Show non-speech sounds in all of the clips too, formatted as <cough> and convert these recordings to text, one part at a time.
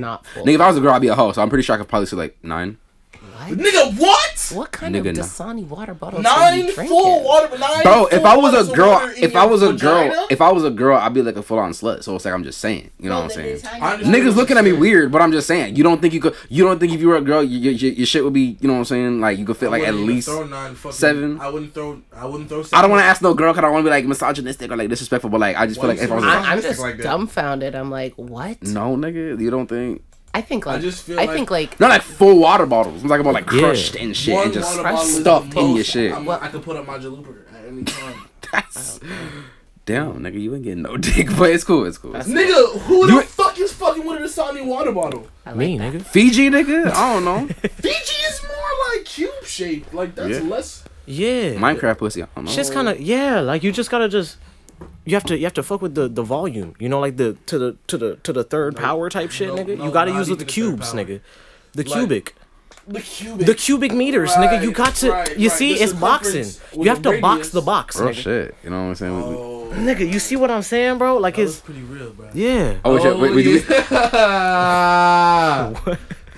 not full. Nigga, if I was a girl, I'd be a hoe. So I'm pretty sure I could probably say like nine. Nigga, what? What kind Nigga, of no. Dasani water bottles are you Nine drinking? full water, nine. Bro, if I was a girl, if I was a girl, vagina? if I was a girl, I'd be like a full on slut. So it's like I'm just saying, you know what I'm saying? I Niggas looking at me weird, but I'm just saying. You don't think you could? You don't think if you were a girl, your, your, your shit would be, you know what I'm saying? Like you could fit like at least. throw nine fucking- seven. I wouldn't throw. I wouldn't throw. I don't want to ask no girl because I don't want to be like misogynistic or like disrespectful, but like I just feel like if I was so a, I, I'm just that. dumbfounded. I'm like, what? no nigga, you don't think? I think like I just feel I like- think like Not like full water bottles. I'm talking about like Yeah. crushed and shit One and just water bottle is stuffed the in your most shit. I'm- I could put up my jalooper at any time. <laughs> That's damn, nigga, you ain't getting no <laughs> dick, but it's cool, it's cool. Nigga, who You- the fuck is fucking with a Dasani water bottle? I like Me, that. nigga. Fiji, nigga, I don't know. <laughs> Fiji is more like cube shaped. Like that's Yeah. less. Yeah. Minecraft pussy, I don't know. Shit's kind of yeah. Like you just gotta just. You have to you have to fuck with the, the volume, you know, like the to the to the to the third power type shit, no, nigga. no, you gotta use with the even the cubes, nigga. The Like- cubic, The cubic. the cubic meters, nigga. You got to, right, you right. see, The it's boxing. You have the to box the box, Real nigga. shit, you know what I'm saying? We- we- Oh, Nigga, you see what I'm saying, bro? Like that was it's pretty real, bro. yeah. Oh, shit, wait, wait, do we, yeah.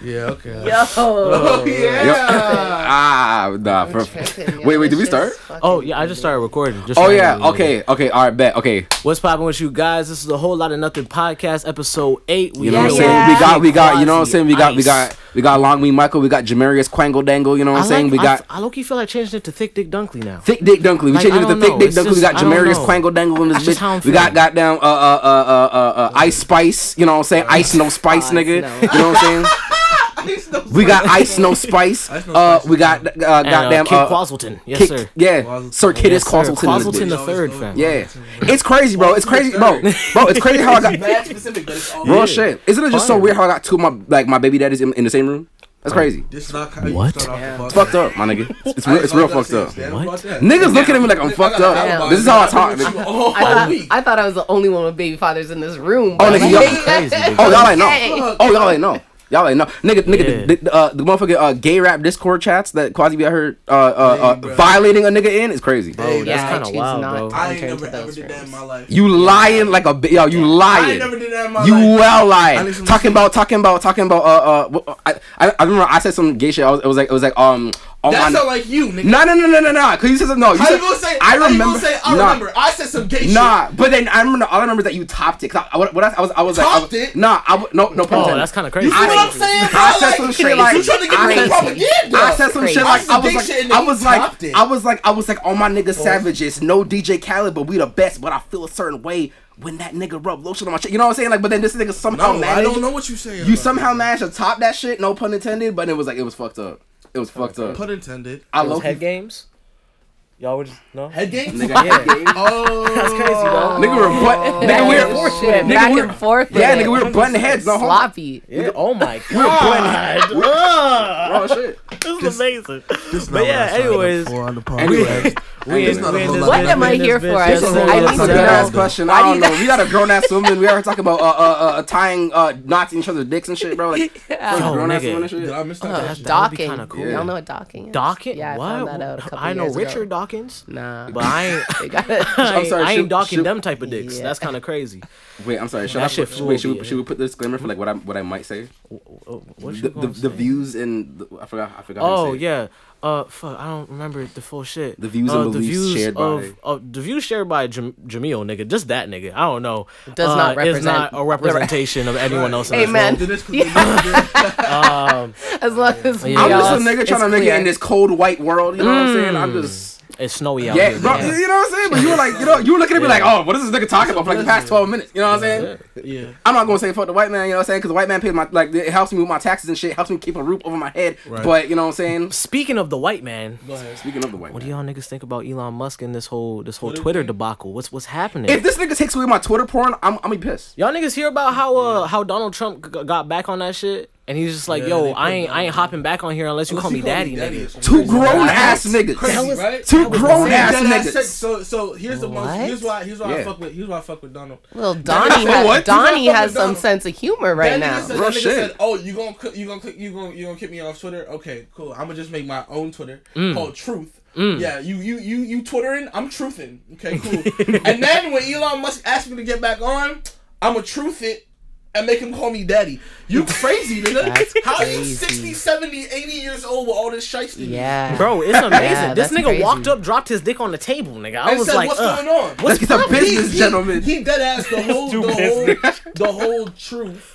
Yeah. Okay. Yo. Oh yeah. ah, nah, for, Tripping, wait, wait, did we start? Oh yeah, I just started recording. Just Oh yeah, know, nigga. okay, okay, all right, bet, okay. What's poppin' with you guys? This is a whole lot of nothing podcast, episode eight. We You know what I'm saying? yeah. We got, we got, you know what I'm saying? We got, we got, we got Long Me Michael. We got Jamarius Quangle Dangle. You know what I'm I saying? like- We I got f- I, low key feel like changing it to Thick Dick Dunkley now. Thick Dick Dunkley. We Like, changed it to don't Thick. Dick It's Dunkley. We got Jamarius. Quangle Dangle in this That's just how I'm bitch. We got feeling. goddamn uh uh uh uh uh, uh Ice Spice. You know what I'm saying? Ice no spice, Spice, nigga. You know what I'm saying? <laughs> We got Ice no spice. Ice No Uh, Spice we got uh, And, uh, goddamn Kid uh, Quaselton. Yes, Kick- sir. Yeah, Quaselton. Sir Kid is Yes, sir. Quaselton. in this Quaselton the third, fam. Yeah, it's crazy, bro. It's crazy, bro. Bro, it's crazy how I got. Mad specific, but it's all Real Yeah. shit. Isn't it just so weird how I got two of my like my baby daddies in, in the same room? That's crazy. This is not how What? start Yeah. It's fucked up, my nigga. It's, it's real, it's real fucked up. What? Niggas looking at me like I'm fucked up. This is how I talk. nigga. Oh, I thought, I thought I was the only one with baby fathers in this room. Oh, nigga, y'all, Crazy, oh, y'all ain't know. Oh, y'all ain't know. Y'all ain't know. Nigga, nigga, Yeah. the, the, uh, the motherfucking uh, gay rap Discord chats that Kwazii be out here uh, uh, uh, Hey, bro. violating a nigga in is crazy. Bro, Hey, that's yeah, I kind of wild, not bro. I ain't enter never into ever those did that in my life. You lying like a bi- yo. You I lying. ain't never did that in my You life. well I lying. Talking about talking about talking about uh uh. I, I I remember I said some gay shit. I was, it was like it was like um. Oh That my. sound like you, nigga. No no no no no no. Cause you said some- no. You How said, you gonna say? I how you remember. gonna say? I nah, remember. I said some gay shit. Nah, but then I remember all I remember is that you topped it. 'Cause I, what, what I, I was I was like I Topped was, it? Nah, I w- no no. pun Oh, that's kind of crazy. You see I- what I'm saying? bro? I said Like, some shit crazy. like You trying to get I me said- propaganda? I said some shit like I was gay like shit I was like. I was like I was like all my niggas oh. savages, no DJ Khaled, but we the best. But I feel a certain way when that nigga rub lotion on my shit. You know what I'm saying? Like, but then this nigga somehow No, I don't know what you saying. You somehow managed to top that shit. No pun intended. But it was like it was fucked up. It was fucked up. Pun intended. I Those love head games. Y'all were just no. Head games. Nigga, Yeah. Oh, That's crazy, bro. nigga, we were butt. Nigga, we were. Oh, shit, nigga, back we and were- forth. Yeah, it. nigga, we were butting heads. No homo. sloppy. Yeah. Oh my <laughs> god. We were butting god. Oh shit. This is amazing. This But yeah, what I signed up anyways, on the podcast. Anyway. We It's <laughs> in, not we a this. What am I here for? I just- I need to a sir. ass know. question. I do don't know. We got a grown ass woman. We are talking about uh uh uh tying uh knots in each other's dicks and shit, bro. Like <laughs> Yeah. grown ass woman and shit. Did I miss that? Oh, question? that would be docking. kinda cool. Y'all know what docking is? Dawkins? Yeah, I what? found that out a couple I know Richard ago. Dawkins, Nah. but I ain't. <laughs> Got <laughs> it. I ain't, sorry, I shoot- ain't docking shoot- them type of dicks. Yeah. That's kind of crazy. Wait, I'm sorry. Should That I shit flew wait, should over we, should we put the disclaimer for like what I what I might say? What you The, the, gonna the views and the, I forgot I forgot. how to Oh say yeah. Uh, fuck. I don't remember the full shit. The views uh, and beliefs shared of, by- of the views shared by Jam- Jamil, nigga. Just that nigga. I don't know. Does uh, not Is represent- not a representation of <laughs> anyone else. in this Amen. Did this- Um, As long as Yeah. I'm just a nigga trying to make it in this cold white world. You know what I'm saying? I'm just it's snowy out yeah, here. bro. man. You know what I'm saying? But you were like, you know, you were looking at me Yeah. like, oh, what is this nigga talking about for like the past 12 minutes? You know what I'm saying? Yeah. I'm not gonna say fuck the white man. You know what I'm saying? Because the white man pays my like it helps me with my taxes and shit. Helps me keep a roof over my head. Right. But you know what I'm saying? Speaking of the white man, Go ahead. Speaking of the white what do y'all niggas think about Elon Musk and this whole this whole Twitter Twitter debacle? What's what's happening? If this nigga takes away my Twitter porn, I'm I'm be pissed. Y'all niggas hear about how uh how Donald Trump g- got back on that shit, and he's just like, Yeah, yo, I ain't I ain't hopping back on here unless you call me daddy, nigga. Two grown That's ass niggas. Crazy, right? Two grown See, ass that said- niggas. So, so here's the most. Here's why. Here's why I fuck with. Here's why I fuck with Donald. Well, Donnie, has, what? Donnie has some Donald. sense of humor right that now. Said, Real that nigga shit. said, "Oh, you gonna you gonna you gonna you gonna kick me off Twitter? Okay, cool. I'm gonna just make my own Twitter mm. called Truth. Mm. Yeah, you you you you twittering, I'm truthing. Okay, cool. <laughs> and then when Elon Musk asked me to get back on, I'm a truth it and make him call me daddy. You <laughs> crazy, nigga. That's How are you crazy. 60, 70, 80 years old with all this shiesty? Yeah. Bro, it's amazing. Yeah, this nigga crazy. walked up, dropped his dick on the table, nigga. I And was said, like, what's Ugh. going on? What's he's a business he- gentleman. He, dead ass the <laughs> whole, the whole, <laughs> the whole truth.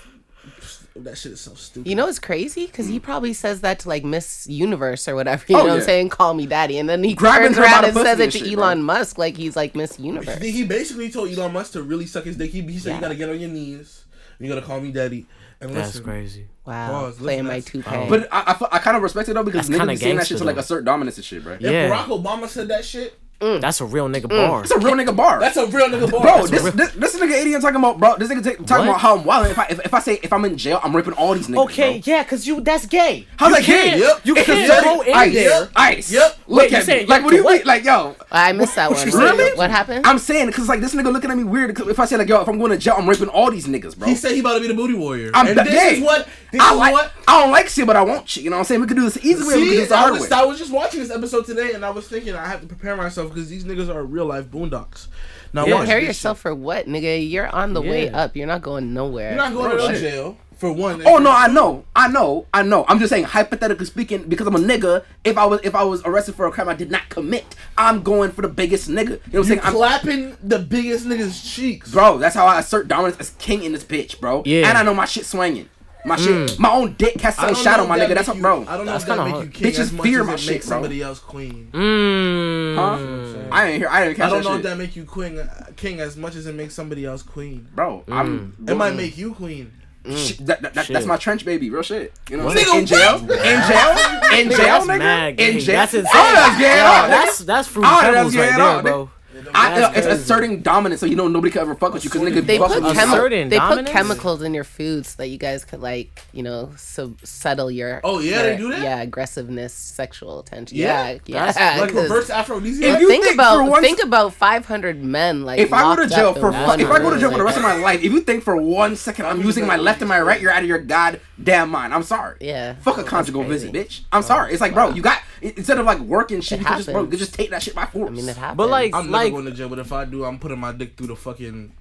That shit is so stupid. You know it's crazy? Because he mm. probably says that to like Miss Universe or whatever. You Oh, know what. I'm saying? Call me daddy. And then he Grabbing turns around and says it to shit, Elon bro. Musk like he's like Miss Universe. He basically told Elon Musk to really suck his dick. He, he said, Yeah. "You gotta get on your knees. You gotta call me daddy." And That's listen, crazy. Wow. Pause, listen, Playing my two toupee. But I, I, I kind of respect it though because That's niggas be saying that gangster, shit to like though. assert dominance and shit, bro. If Barack Obama said that shit, Mm. That's a real nigga mm. bar. That's a real nigga bar. that's a real nigga bar. Bro, That's this, a this this nigga idiot talking about bro. This nigga ta- talking What? about how I'm wild. If I if, if I say if I'm in jail, I'm raping all these niggas. Okay, bro. yeah, cause you that's gay. How's you that gay? can't- Yep. You can't asserting- go in ice, there. Ice. Yep. Look Wait, you at me. Like, what do you what? mean? Like, yo. I missed that one. Really? What happened? I'm saying because like this nigga looking at me weird. 'cause if I say like yo, if I'm going to jail, I'm raping all these niggas, bro. He said he about to be the booty warrior. I'm and the- this gay. is what. This I is like. what. I don't like shit, but I want shit. You know what I'm saying? We could do this easy way. we could do See, this the hard way. I was just watching this episode today, and I was thinking I have to prepare myself because these niggas are real life boondocks. Now Yeah. Prepare yourself shit. for what, nigga? You're on the way up. You're not going nowhere. You're not going Real to shit. jail for one. Oh no, I know, I know, I know. I'm just saying, hypothetically speaking, because I'm a nigga. If I was if I was arrested for a crime I did not commit, I'm going for the biggest nigga. You know what I'm You saying? I'm, clapping the biggest nigga's cheeks. bro, that's how I assert dominance as king in this bitch, bro. Yeah. And I know my shit swinging. My shit, mm. my own dick casts I some don't shadow, know my nigga. That's make what, you- bro. I don't know That's if that kinda make hard. you king Bitches fear as my shit, bro. somebody else queen. Mm. Huh? I didn't hear. I didn't catch I don't know shit. if that make you queen, uh, king as much as it makes somebody else queen. bro. I'm. Mm. It might mm. make you queen. Shit, that, that, that- Shit. that's my trench baby, real shit. You know what Nigga, I'm saying? In jail, in jail, <laughs> in jail, That's nigga. In jail, That's insane. Oh, that's gay. Yo, at all, nigga. that's that's fruit Oh, that's pebbles right at there, all, bro. I, That's it's asserting dominance, so you know nobody can ever fuck with you because nigga They fuck put with you. chemi- they put dominance? chemicals in your food so that you guys could like you know sub- settle your Oh, yeah, your- they do that? yeah aggressiveness sexual attention Yeah? yeah yeah, That's- Like <laughs> 'cause- reverse If aphrodisiac. you think, think about for one- think about 500 men like If I go to jail for fu- if I go to jail for the rest of my life, if you think for one second I'm using my left and my right, you're out of your goddamn mind. I'm sorry. Yeah. Fuck a conjugal crazy. visit, bitch. I'm oh, sorry. It's like, bro, you got instead of like working shit, It you just bro, you just take that shit by force. I mean it happens But like, I'm never like, going to jail, but if I do, I'm putting my dick through the fucking.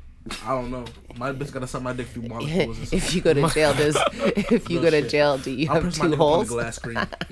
I don't know. My bitch gotta suck my dick through molecules <laughs> and stuff. <laughs> if you go to jail does if you Real go to shit. jail do you I'll have press my two dick up the holes glass screen. <laughs>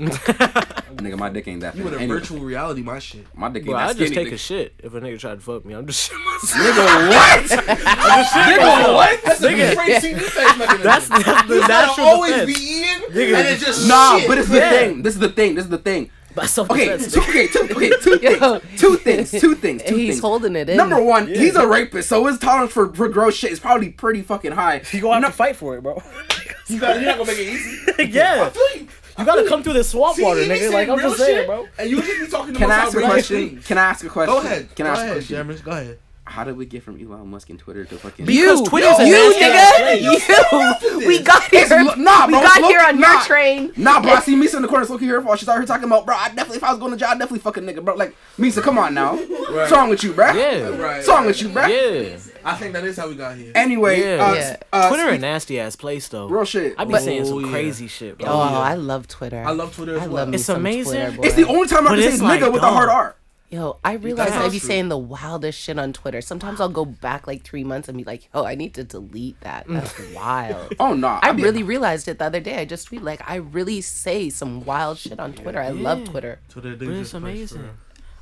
nigga, my dick ain't that. You thin. in a Anyway, virtual reality, my shit. My dick ain't bro, that I just skinny. take a shit if a nigga tried to fuck me. I'm just shit myself. Nigga, what? nigga, what? That's a great CD defense mechanism. That's, that's the You gotta natural always defense. be eating, Nigga. and it just Nah, shit. but it's the Yeah. thing. This is the thing. This is the thing. By self Okay, defense. two, okay, two, okay, two <laughs> Yo. things. Two things. Two things. Two he's things. holding it in Number one, he's a rapist, so his tolerance for, for gross shit is probably pretty fucking high. You gonna have to fight for it, bro. <laughs> you gotta, you're not gonna make it easy. <laughs> yeah. I feel you. You gotta come through this swamp See, water, nigga. Like I'm just saying, shit, bro. And you just be talking the Can I ask a question? things. Can I ask a question? Go ahead. Can I Go ask a question? Jammers. Go ahead. How did we get from Elon Musk and Twitter to fucking? Because you, Twitter's a you, nasty ass nigga, you. We got here. It's lo- nah, we got here on nah. your train. Nah, bro, I see Misa in the corner, it's looking here for. She's out here talking about, bro. I definitely, if I was going to jail, I definitely fuck a nigga, bro. Like, Misa, come on now. What's wrong with you, bro? Yeah. Right. What's wrong with you, bro? Yeah. I think that is how we got here. Anyway, Yeah. uh, Yeah. uh, Twitter a nasty ass place though. real shit. I be But saying Oh, some yeah. crazy shit, bro. Oh, yeah. I love Twitter. I love Twitter as I well. love me It's some amazing. Twitter, boy. it's the only time I can say it's nigga with a hard dog. R. Yo, I realize That's I be true. saying the wildest shit on Twitter. Sometimes I'll go back like three months and be like, "Oh, I need to delete that. Mm. That's wild." <laughs> Oh, no. I be- really realized it the other day. I just tweet like, I really say some wild shit on Twitter. I love Twitter. Twitter But dangerous it's place, amazing. bro.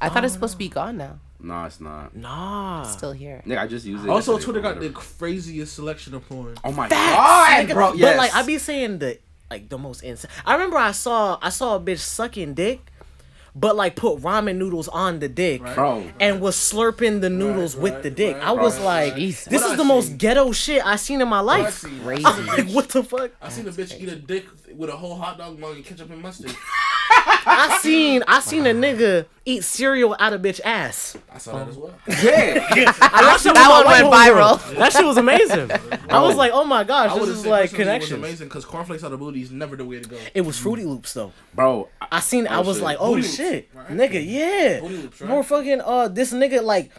I thought it's supposed to oh. be gone now. No, it's not. Nah. Still here. Nigga, I just use it. Also, Twitter got the craziest selection of porn. Oh my Facts, god, nigga. bro. But like I be saying the like the most insane. I remember I saw I saw a bitch sucking dick, but like put ramen noodles on the dick. Bro. And was slurping the noodles with right, the dick. right, I was right. like, Jesus. this What is I the most ghetto shit I seen in my I life. seen, Crazy. <laughs> I'm like, what the fuck? I seen a bitch eat a dick with a whole hot dog mug and ketchup and mustard. <laughs> I seen I seen a nigga eat cereal out of bitch ass. I saw that as well. <laughs> Yeah. <laughs> I watched it That one went viral. homegirl. That shit was amazing. <laughs> I was like, oh my gosh, I this would is have like said connection. was amazing because cornflakes out of booty is never the way to go. It was Fruity Loops though. Bro, I- I seen. I was shit. like, oh Booty Loops, shit, right? nigga, yeah. Booty Loops, right? More fucking uh, this nigga like,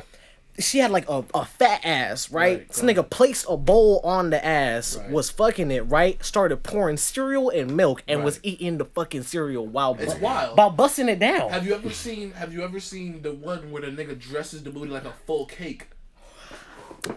she had like a, a fat ass, right? Right, this right. nigga placed a bowl on the ass, Right. was fucking it, right? Started pouring cereal and milk, and was eating the fucking cereal while It's bu- wild. while busting it down. Have you ever seen? Have you ever seen the one where the nigga dresses the booty like a full cake?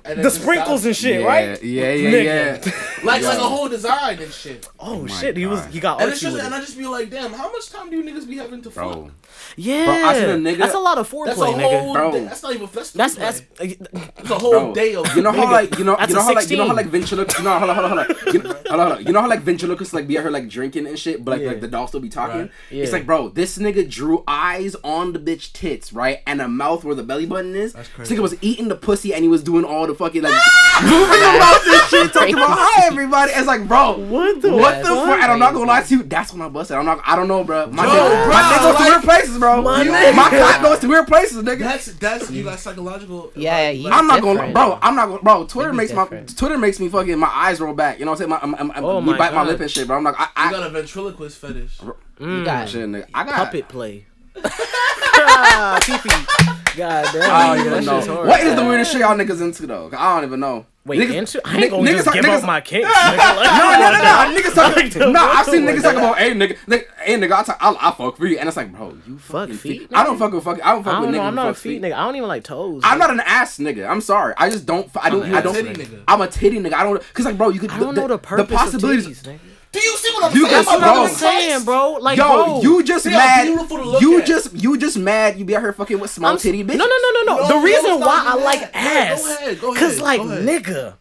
And The sprinkles stop. and shit, yeah, right? Yeah, yeah, Nigga. yeah. <laughs> like like a whole design and shit. Oh, oh my shit, he was he got And it's just with and it. I just be like, damn, how much time do you niggas be having to fuck? Yeah, Bro, I seen a nigga- that's a lot of That's foreplay, a nigga. whole. Bro. Day. That's not even. That's That's uh, that's that's that's a whole bro. day of. You know how Nigga, like you know that's you know how like you know how like ventriloquist you know hold on hold on hold on you know, <laughs> hold on, hold on. you know how like ventriloquists like be out here like drinking and shit but like Yeah. like the doll still be talking Right. it's like bro this nigga drew eyes on the bitch tits right and a mouth where the belly button is That's this crazy. nigga was eating the pussy and he was doing all the fucking like <laughs> moving the mouth and shit talking about hi everybody it's like bro what the what the That's fuck? And I'm not gonna lie to you. That's when I busted. I'm not. I don't know, bro. My Yo, dick, bro, my dick goes to weird places, bro. My My, nigga. cock goes to weird places, nigga. That's that's you got psychological. Yeah, like, I'm not gonna, bro. I'm not gonna, bro. Twitter be makes my. Twitter makes me fucking my eyes roll back. You know what I'm saying? My, I'm, I'm, Oh me my bite my lip and shit, bro. I'm like, I, You got a ventriloquist fetish. You got shit, nigga. I got puppet play. <laughs> ah, pee-pee. God damn. I don't even know. shit's. What is the weirdest shit y'all niggas into though? I don't even know. Wait, Niggas- into? I ain't gonna niggas just talk- give niggas- up my kinks. <laughs> nigga. Like, No, no, no, no. Niggas talking. the No, I've seen niggas the- talk about, hey, nigga, nigga, hey, nigga, I, talk, I, I fuck feet, and it's like, bro, you Fuck fucking feet, I don't fuck with fucking. I don't fuck I with don't know. niggas I'm not a fuck feet nigga. I don't even like toes. I'm not an ass nigga. I'm sorry. I just don't. I don't. I a don't. titty nigga. I'm a titty nigga. I don't. Cause like, bro, you could. I don't know the purpose possibilities. of titties, nigga. Do you see what I'm You saying? can- I'm bro. I'm saying, bro. Like, Yo, bro. you just They mad. beautiful to look You at. just you just mad. You be out here fucking with small I'm- titty bitches. No, no, no, no, no. No, the reason why I even like that. Go ahead, ass, go ahead, go cause like go ahead. nigga,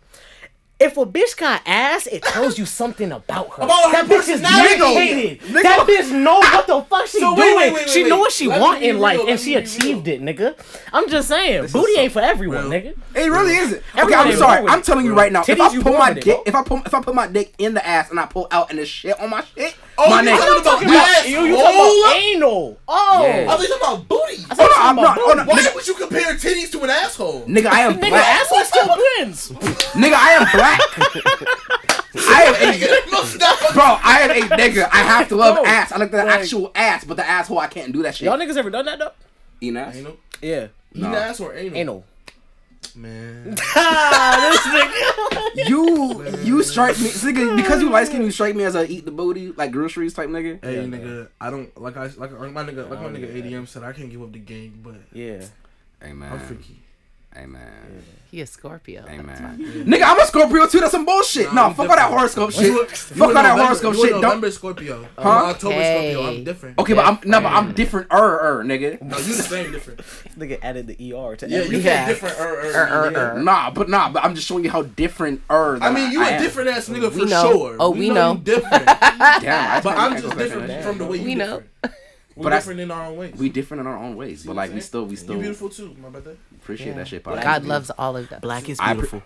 if a bitch got ass, it tells you something about her. About her that bitch is dedicated. Nigga. That bitch know what the fuck she So doing. wait, wait, wait, she know what she Let want in life, let and she achieved it, nigga. I'm just saying, booty ain't for everyone, Real. nigga. It really isn't. Okay, Everyone I'm sorry. I'm telling you right now. if I put my dick, if I put if I put my dick in the ass and I pull out and the shit on my shit, Oh, my you nigga. talking about Talking ass? you, you talking about oh, anal? Oh, Yeah. I thought you talking about booty. Oh no, I'm not. Oh no, Why nigga, would you compare titties to an asshole? nigga, I am nigga, black. asshole still wins. Nigga, I am black. I am a No, bro. I am a nigga. I have to love Bro, ass. I like the like- actual ass, but the asshole I can't do that shit. Y'all niggas ever done that though? Eating ass? Anal? Yeah, Eating ass or anal? anal. Man. Ah, <laughs> this nigga. You you strike me, nigga, because you light skin. You strike me as a eat the booty like groceries type nigga. Hey nigga, I don't like I like like my nigga like my nigga ADM said I can't give up the game, but Yeah. Hey man. I'm freaky. Hey man. he a Scorpio. Amen. That's Nigga, I'm a Scorpio too. That's some bullshit. Nah, No, fuck all that horoscope shit. a- Fuck you all that horoscope shit. Don't. November Scorpio. Huh? I'm October Scorpio. Okay. I'm different. Okay, but I'm no, but I'm different. Er, er, nigga. <laughs> No, you the same different. Nigga added the ER to Yeah, you everything. Yeah. yeah. different. Er, er, Er, er, nigga. er. Nah, but nah, but I'm just showing you how different er. I mean, you a different ass nigga for know. sure. Oh, we know. you different. <laughs> Damn, but I'm just different from the way you We know. Different. We But I- different in our own ways. We different in our own ways, See but like we still, we still You're beautiful too, my brother. appreciate Yeah. that shit. Poppy. God loves all of that. Black is I pre- beautiful.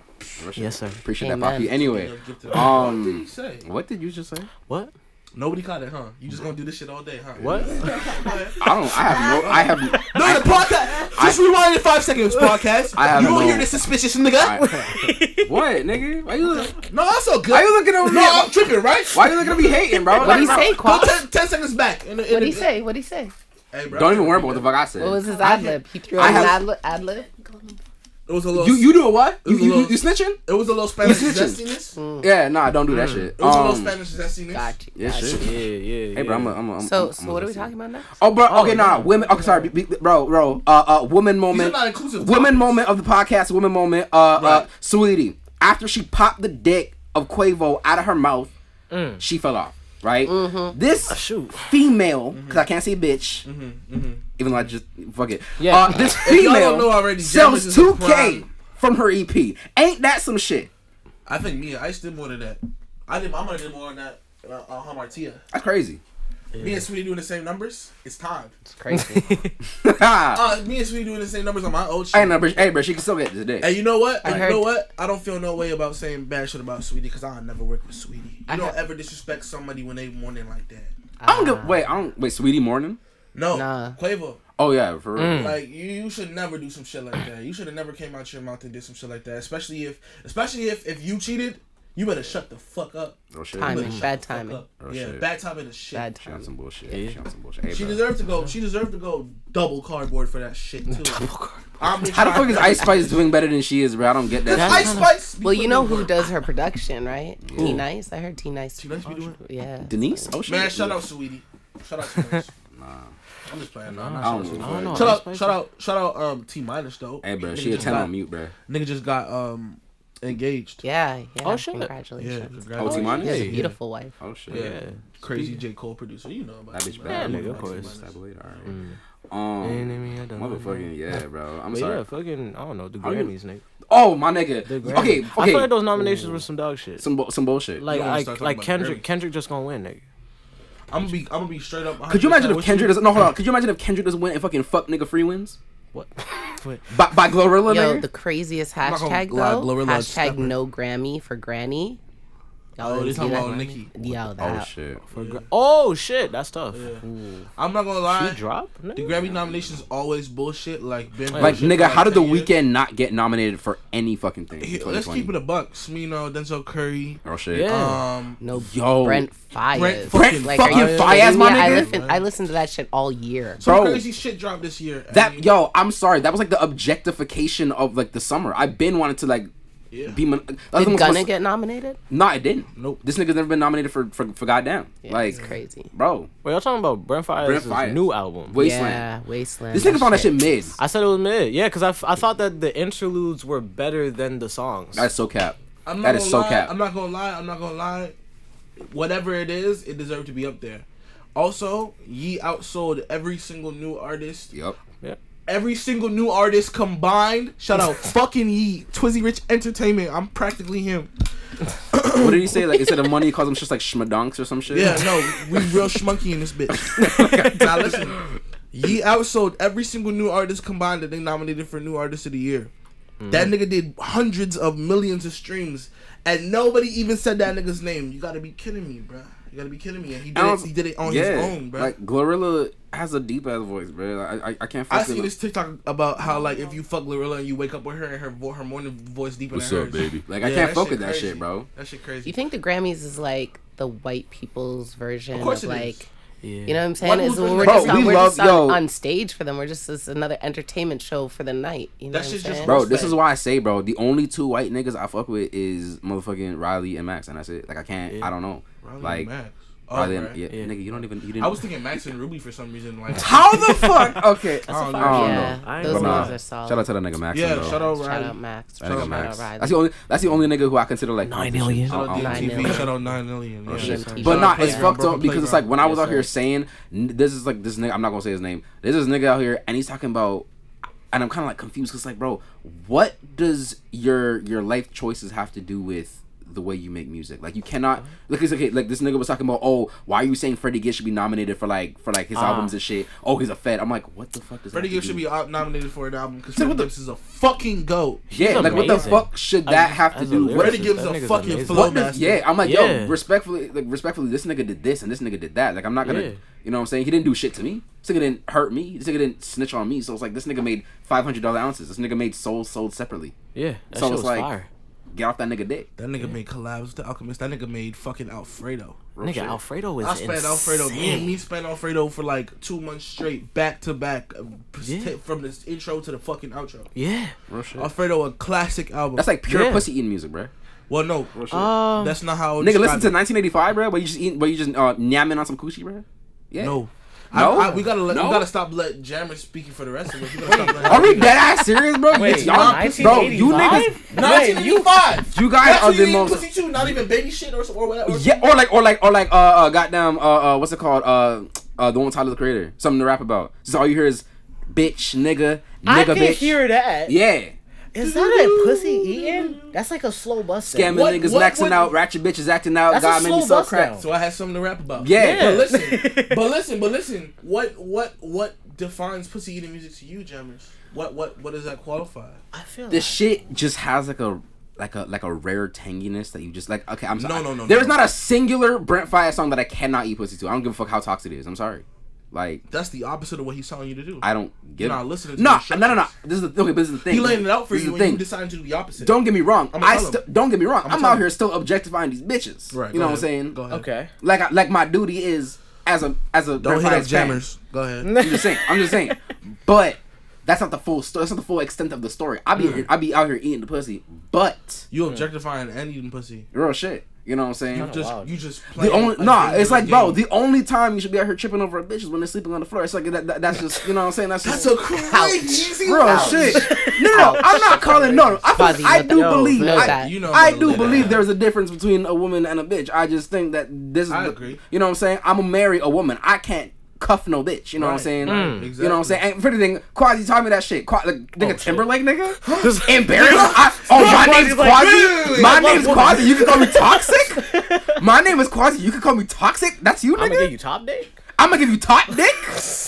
Yes, sir. Appreciate that, Poppy. Anyway, What did he um, say? what did you just say? What? Nobody caught it, huh? You just gonna do this shit all day, huh? What? <laughs> Go ahead. I don't. I have no. I have. <laughs> No, the podcast. Just rewind in five seconds. Podcast. I have you don't no- hear this suspicious nigga. I, <laughs> what, nigga? Why you? Look, No, that's so good. why you looking at me? No, I'm tripping, right? Why you looking at me hating, bro? What'd he Like, say, Go Quap? ten, 10 seconds back. In the, in What'd he say? What'd he say? Hey, bro, Don't even worry about what the fuck I said. What was his ad lib? He threw I out an ad lib. Ad lib. It was a little. you you do a what? You was you, you, little- you snitching? It was a little Spanish You snitching. zestiness. Yeah, nah, don't do that shit. It was a little Um, Spanish zestiness. Got you. Yeah, got shit. you. Yeah, yeah. Hey, bro, I'm a, I'm a, I'm So, I'm so a what are we talking about now? Oh, bro. Okay, nah. yeah. Women. Okay, sorry, be- be- bro, bro. Uh, uh, woman These are moment. not inclusive. Women topics. moment of the podcast. Women moment. Uh, uh, Saweetie. After she popped the dick of Quavo out of her mouth, Mm. she fell off. Right. Mm-hmm. This shoot. female, because I can't say bitch, Mm-hmm, even though I just fuck it. Yeah. Uh, this If <laughs> y'all female know already, sells is two K from her EP. Ain't that some shit? I think me, I did more than that. I did. I'm gonna do more than that. Uh, uh, Hamartia. That's crazy. Me and Saweetie doing the same numbers. It's time. It's crazy. hey, <laughs> <laughs> Uh, me and Saweetie doing the same numbers on my old shit. no, bro, hey, bro, she can still get this dick. Hey, you know what? I you know what? I don't feel no way about saying bad shit about Saweetie because I'll never work with Saweetie. You I don't heard- ever disrespect somebody when they mourning like that. I don't give. Wait, I don't. Wait, Saweetie Morning. No, Nah. Quavo. Oh yeah, for real. Mm. Like you, you should never do some shit like that. You should have never came out your mouth and did some shit like that. Especially if, especially if, if you cheated, you better shut the fuck up. Oh shit. Timing. better Bad the timing. up. Oh, yeah, shit. bad timing is shit. Bad She on time. some bullshit. Yeah. She on some bullshit. Hey, She bro. deserved to go. She deserved to go double cardboard for that shit too. I'm How the fuck is Ice Spice doing better than she is, bro? I don't get that. Ice Spice. Well, you know who does her production, right? T Nice. I heard T Nice. T Nice be doing Yeah. Denise? Oh shit. Man, shout out, Saweetie. Shout out to Denise. I'm just playing. Nah, I nah, don't know. I don't know. Shout out, Spicy. shout out, shout out, um, T minus though. Hey, bro, Nigga she a just ten got- on mute, bro. Nigga just got um engaged. Yeah, yeah. Oh, shit. Yeah, Congratulations. Oh, congratulations. T-Minus? He has a Yeah. beautiful wife. Oh shit. Yeah, Yeah. crazy J Cole producer. You know about That bitch bad. Yeah, nigga, of course. That boy, alright. Mm. Um, Enemy of the motherfucking yeah, bro. I'm But sorry. yeah, fucking, I don't know, the How you- Grammys, nigga. Oh my nigga. The Grammys. Okay, I feel okay. like those nominations were some dog shit. Some bu- some bullshit. Like, You wanna like, start talking like about Kendrick, Grammys? Kendrick just gonna win, nigga. I'm gonna be, I'm gonna be straight up. Could you imagine if with Kendrick doesn't? No, hold on. Could you imagine if Kendrick doesn't win and fucking fuck nigga free wins What? <laughs> By, by Glorilla? Yo, nigga? the craziest I'm hashtag lie, though. Glorilla's Hashtag no Grammy for Granny. Y'all Oh, they didn't see talking that? about Nicki. Yo, oh shit. For gra- oh shit, that's tough. I'm not gonna lie. She dropped. The Grammy nominations always bullshit. Like, been Like bullshit nigga, for how did the 10 years. Weeknd not get nominated for any fucking thing? in Here, Let's keep it a buck. Smino, Denzel Curry. Oh shit. Yeah. Um, No, Yo. Brent Faiyaz. Brent Brent Like, fucking are you my me? I nigga. listen, I listened to that shit all year. some Bro. crazy shit dropped this year. I That mean, yo, I'm sorry. That was like the objectification of like the summer. I've been wanting to like yeah. be. Mon- Did That's almost- Gunna get nominated? No, it didn't. Nope. This nigga's never been nominated for for, for goddamn. Yeah, like, it's crazy. bro, Wait, y'all talking about Brent Faiyaz' Brent Faiyaz. new album? Wasteland. Yeah, Wasteland. This nigga oh, found that shit mid. I said it was mid. Yeah, because I, f- I thought that the interludes were better than the songs. That's so cap. I'm not That gonna so lie. cap. I'm not gonna lie. I'm not gonna lie. Whatever it is, it deserved to be up there. Also, Ye outsold every single new artist. Yep. Yep. Every single new artist combined. Shout out <laughs> fucking Ye. Twizzy Rich Entertainment. I'm practically him. what did he say? Like instead of money, he calls them just like schmadonks or some shit. Yeah, no, we real schmunky in this bitch. <laughs> now listen, Ye outsold every single new artist combined that they nominated for New Artist of the Year. Mm-hmm. That nigga did hundreds of millions of streams, and nobody even said that nigga's name. You gotta be kidding me, bruh. You gotta be kidding me. And he did, it, he did it on yeah, his own, bruh. Like Glorilla has a deep ass voice, bro. I I, I can't. I fuck seen with this TikTok about how like if you fuck Glorilla and you wake up with her and her vo- her morning voice deeper What's than up, hers. baby? Like I Yeah, can't that fuck shit with that crazy. shit, bro. That shit crazy. You think the Grammys is like the white people's version Of of, course it is. like, yeah. you know what I'm saying? White Is people's we're version- just, Bro, on, we we're love- just on, yo. on stage for them. We're just this another entertainment show for the night. You know That what I'm shit's just saying? Bro, this is why I say, bro, the only two white niggas I fuck with is motherfucking Riley and Max, and that's it. Like I can't, Yeah. I don't know. Riley like and Max. Oh, Riley, right. yeah, Yeah. nigga, you don't even, you didn't. I was thinking Max and Ruby for some reason. Like <laughs> How the fuck? <laughs> Okay. I don't know. Yeah. I ain't those gonna nah, are solid. shout out to that nigga Max. Yeah, though. shout out Shout out Max. That Shout out Max. Riley. That's the only. That's the only nigga who I consider like Nine competition. million. Shout out Oh, Nine DMTV. million. Shout out nine million. Oh, Yeah. shit. DMTV. But Shout nah, it's fucked up because it's like when I was Yes, out here sir. saying this is like this nigga. I'm not gonna say his name. This is nigga out here, and he's talking about, and I'm kind of like confused because like, bro, what does your your life choices have to do with the way you make music? Like you cannot like it's okay. Like this nigga was talking about, oh, why are you saying Freddie Gibbs should be nominated for like for like his Ah. albums and shit? Oh, he's a Fed. I'm like, what the fuck does Freddie that Gibbs should be nominated for an album because So Freddie Gibbs is a fucking goat. Yeah, like what the fuck should that As- have to do? lyricist, What Freddie Gibbs that a fucking amazing. flow what does, master. yeah, I'm like, Yeah. yo, respectfully, like respectfully, this nigga did this and this nigga did that. Like, I'm not gonna, Yeah. you know what I'm saying? He didn't do shit to me. This nigga didn't hurt me. This nigga didn't snitch on me. So it's like this nigga made five hundred dollar ounces. This nigga made souls sold separately. Yeah, that So shit it's was like- fire. Get off that nigga dick. That nigga made collabs with the Alchemist. That nigga made fucking Alfredo. Real Nigga, shit. Alfredo is I spent Alfredo. Me and me spent Alfredo for like two months straight, back to back, uh, Yeah. from this intro to the fucking outro. Yeah. Real shit. Alfredo, a classic album. That's like pure Yeah. pussy eating music, bro. well, no, Real shit. Um, that's not how. I would nigga, describe listen to it. 1985, bro. Where you just eating, where you just uh, yamming on some coochie, bro. Yeah. No. No? I, I, we gotta let, No? we gotta stop let Jammer speaking for the rest of us. We gotta stop letting Are we dead ass serious, bro? Wait, Bitch, y'all, bro, you niggas, 1985. you guys That's are you the most. pussy too. Not even baby shit or or whatever. Yeah, or like, or like, or like, uh, uh goddamn, uh, uh, what's it called? Uh, uh, the one with Tyler the Creator. Something to rap about. Just all you hear is, bitch, nigga, I nigga, can bitch. hear that. Yeah, Is that a pussy eating? <laughs> That's like a slow bust. down. scamming What- niggas, what- maxing what- out, ratchet bitches acting out. That's a God made me slow so bust crack. down. So I had something to rap about. Yeah. But listen, <laughs> but listen, but listen. What what what defines pussy eating music to you, Jammers? What what what does that qualify? I feel like shit just has like a. Like a like a rare tanginess that you just like. Okay, I'm sorry. No, sorry. no, no, There's no. not a singular Brent Faiyaz song that I cannot eat pussy to. I don't give a fuck how toxic it is. I'm sorry. Like That's the opposite of what he's telling you to do. I don't give. You're not listening to No, no, no, no. This is the okay. But this is the thing. he laying it out for This you, the and thing. you decide to do the opposite. Don't get me wrong. I'ma I st- don't get me wrong. I'ma I'm out here still objectifying these bitches. Right. You go know what I'm saying? Go ahead. Okay. Like, I- like my duty is as a as a Don't hit up Faiyaz fan. Jammers. Go ahead. I'm just saying. I'm just saying. <laughs> But that's not the full story. That's not the full extent of the story. I be Mm. I be out here eating the pussy, but You objectifying and eating pussy. real shit. You know what I'm saying? You just wild. you just The only a nah, it's like bro. The only time you should be out here tripping over a bitch is when they're sleeping on the floor. It's like that, that- that's just you know what I'm saying. That's That's just a crazy bro Ouch. shit. <laughs> No, no, I'm not calling no. I, Fuzzy, feel, I do that. believe Know I. You know I do believe there's a difference between a woman and a bitch. I just think that this is I the- agree. You know what I'm saying? I'm gonna marry a woman. I can't cuff no bitch. You know what I'm Right, saying? Mm. right, You know what I'm saying? And for thing, Kwazii taught me that shit. Qua, like, nigga Oh, shit. Timberlake, nigga. <gasps> <gasps> Embarrassed. <laughs> I, oh, my Kwazii's name's like, Kwazii. wait, my name's Kwazii. You can call me toxic. <laughs> my name is Kwazii. You can call me toxic. That's you, nigga. I'm gonna give you top dick. I'm gonna give you top dick.